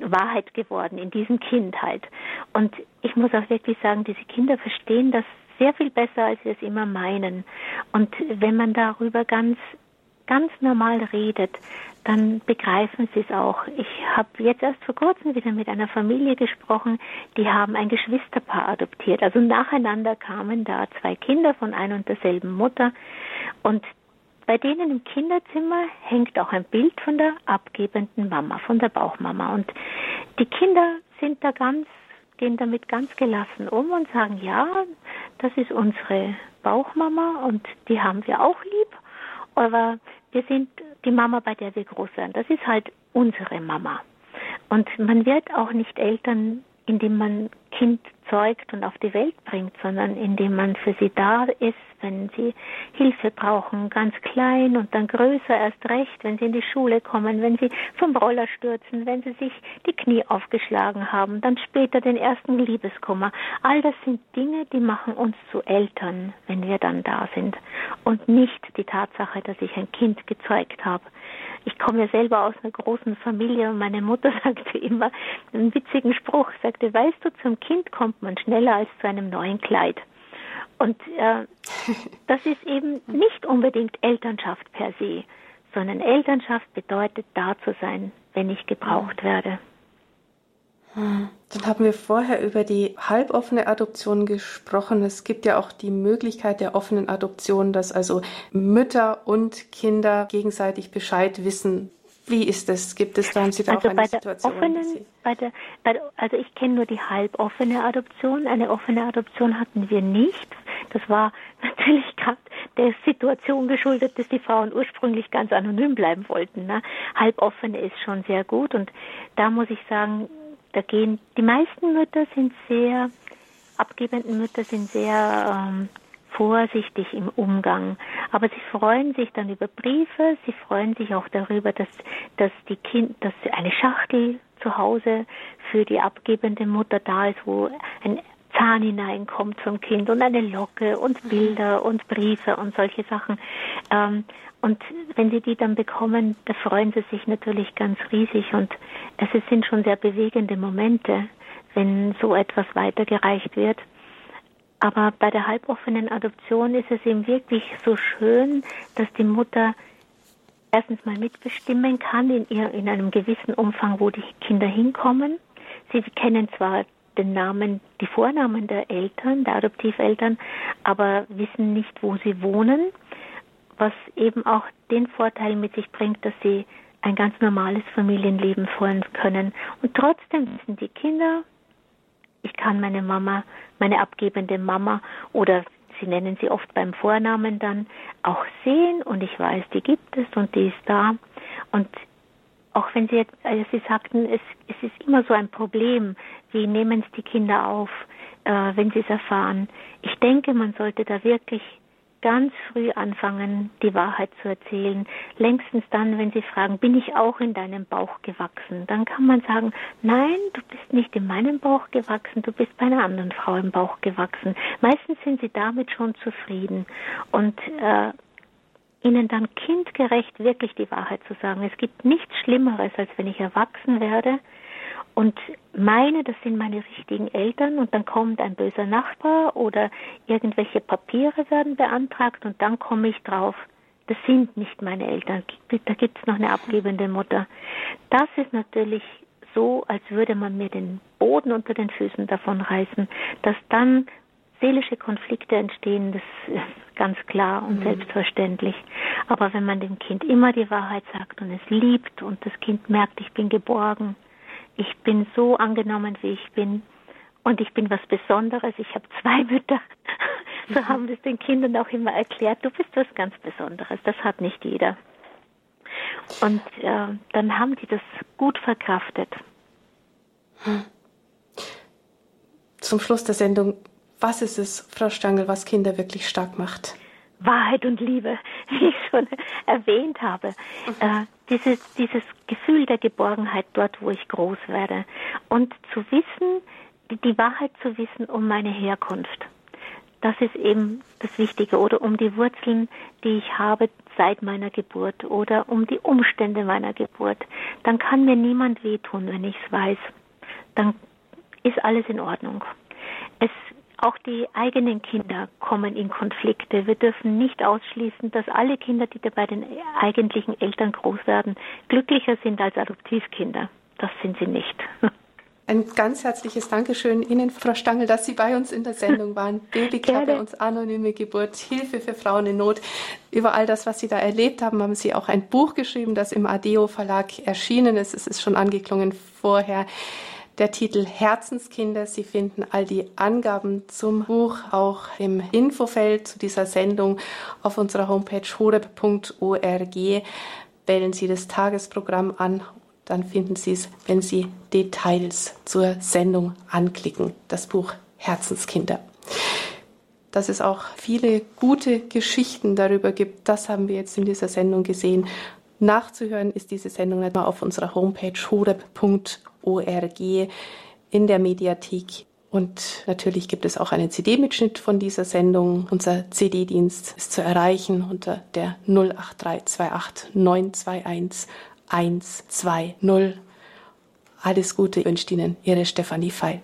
S2: Wahrheit geworden in diesem Kind halt. Und ich muss auch wirklich sagen, diese Kinder verstehen das sehr viel besser, als wir es immer meinen. Und wenn man darüber ganz ganz normal redet, dann begreifen sie es auch. Ich habe jetzt erst vor kurzem wieder mit einer Familie gesprochen, die haben ein Geschwisterpaar adoptiert. Also nacheinander kamen da zwei Kinder von einer und derselben Mutter und bei denen im Kinderzimmer hängt auch ein Bild von der abgebenden Mama, von der Bauchmama. Und die Kinder sind da ganz, gehen damit ganz gelassen um und sagen, ja, das ist unsere Bauchmama und die haben wir auch lieb. Aber wir sind die Mama, bei der wir groß werden. Das ist halt unsere Mama. Und man wird auch nicht Eltern, indem man Kind zeugt und auf die Welt bringt, sondern indem man für sie da ist, wenn sie Hilfe brauchen, ganz klein und dann größer erst recht, wenn sie in die Schule kommen, wenn sie vom Roller stürzen, wenn sie sich die Knie aufgeschlagen haben, dann später den ersten Liebeskummer. All das sind Dinge, die machen uns zu Eltern, wenn wir dann da sind und nicht die Tatsache, dass ich ein Kind gezeugt habe. Ich komme ja selber aus einer großen Familie und meine Mutter sagte immer einen witzigen Spruch, sagte, weißt du, zum Kind kommt man schneller als zu einem neuen Kleid. Und äh, das ist eben nicht unbedingt Elternschaft per se, sondern Elternschaft bedeutet da zu sein, wenn ich gebraucht werde.
S1: Dann haben wir vorher über die halboffene Adoption gesprochen. Es gibt ja auch die Möglichkeit der offenen Adoption, dass also Mütter und Kinder gegenseitig Bescheid wissen, wie ist das? Gibt es da, haben Sie da also auch eine Situation?
S2: Offenen, bei der, bei der, also ich kenne nur die halboffene Adoption. Eine offene Adoption hatten wir nicht. Das war natürlich gerade der Situation geschuldet, dass die Frauen ursprünglich ganz anonym bleiben wollten. Ne? Halboffene ist schon sehr gut und da muss ich sagen, da gehen die meisten Mütter sind sehr abgebenden Mütter sind sehr ähm, vorsichtig im Umgang. Aber sie freuen sich dann über Briefe, sie freuen sich auch darüber, dass, dass die Kind, dass eine Schachtel zu Hause für die abgebende Mutter da ist, wo ein Zahn hineinkommt zum Kind und eine Locke und Bilder und Briefe und solche Sachen. Ähm, und wenn sie die dann bekommen, da freuen sie sich natürlich ganz riesig und es sind schon sehr bewegende Momente, wenn so etwas weitergereicht wird. Aber bei der halboffenen Adoption ist es eben wirklich so schön, dass die Mutter erstens mal mitbestimmen kann in, ihr, in einem gewissen Umfang, wo die Kinder hinkommen. Sie kennen zwar den Namen, die Vornamen der Eltern, der Adoptiveltern, aber wissen nicht, wo sie wohnen, was eben auch den Vorteil mit sich bringt, dass sie ein ganz normales Familienleben führen können. Und trotzdem wissen die Kinder, ich kann meine Mama, meine abgebende Mama oder sie nennen sie oft beim Vornamen dann auch sehen und ich weiß, die gibt es und die ist da. Und auch wenn Sie also Sie sagten, es, es ist immer so ein Problem, wie nehmen es die Kinder auf, äh, wenn sie es erfahren. Ich denke, man sollte da wirklich ganz früh anfangen, die Wahrheit zu erzählen. Längstens dann, wenn sie fragen, bin ich auch in deinem Bauch gewachsen? Dann kann man sagen, nein, du bist nicht in meinem Bauch gewachsen, du bist bei einer anderen Frau im Bauch gewachsen. Meistens sind sie damit schon zufrieden. Und äh, ihnen dann kindgerecht wirklich die Wahrheit zu sagen. Es gibt nichts Schlimmeres, als wenn ich erwachsen werde und meine, das sind meine richtigen Eltern und dann kommt ein böser Nachbar oder irgendwelche Papiere werden beantragt und dann komme ich drauf, das sind nicht meine Eltern, da gibt es noch eine abgebende Mutter. Das ist natürlich so, als würde man mir den Boden unter den Füßen davon reißen, dass dann seelische Konflikte entstehen, das ist ganz klar und mhm. selbstverständlich. Aber wenn man dem Kind immer die Wahrheit sagt und es liebt und das Kind merkt, ich bin geborgen, ich bin so angenommen, wie ich bin und ich bin was Besonderes, ich habe zwei Mütter, so mhm. haben wir es den Kindern auch immer erklärt, du bist was ganz Besonderes, das hat nicht jeder. Und äh, dann haben die das gut verkraftet.
S1: Zum Schluss der Sendung was ist es, Frau Stangl, was Kinder wirklich stark macht?
S2: Wahrheit und Liebe, wie ich schon erwähnt habe. Mhm. Äh, dieses, dieses Gefühl der Geborgenheit dort, wo ich groß werde. Und zu wissen, die, die Wahrheit zu wissen um meine Herkunft. Das ist eben das Wichtige. Oder um die Wurzeln, die ich habe seit meiner Geburt. Oder um die Umstände meiner Geburt. Dann kann mir niemand wehtun, wenn ich es weiß. Dann ist alles in Ordnung. Es auch die eigenen Kinder kommen in Konflikte. Wir dürfen nicht ausschließen, dass alle Kinder, die bei den eigentlichen Eltern groß werden, glücklicher sind als Adoptivkinder. Das sind sie nicht.
S1: Ein ganz herzliches Dankeschön Ihnen, Frau Stangl, dass Sie bei uns in der Sendung waren. Babyklappe und anonyme Geburt, Hilfe für Frauen in Not. Über all das, was Sie da erlebt haben, haben Sie auch ein Buch geschrieben, das im Adeo Verlag erschienen ist. Es ist schon angeklungen vorher der Titel Herzenskinder. Sie finden all die Angaben zum Buch auch im Infofeld zu dieser Sendung auf unserer Homepage horeb.org. Wählen Sie das Tagesprogramm an, dann finden Sie es, wenn Sie Details zur Sendung anklicken. Das Buch Herzenskinder dass es auch viele gute Geschichten darüber gibt. Das haben wir jetzt in dieser Sendung gesehen. Nachzuhören ist diese Sendung etwa auf unserer Homepage horeb.org in der Mediathek. Und natürlich gibt es auch einen CD-Mitschnitt von dieser Sendung. Unser CD-Dienst ist zu erreichen unter der 08328 921 120. Alles Gute wünscht Ihnen Ihre Stefanie Feil.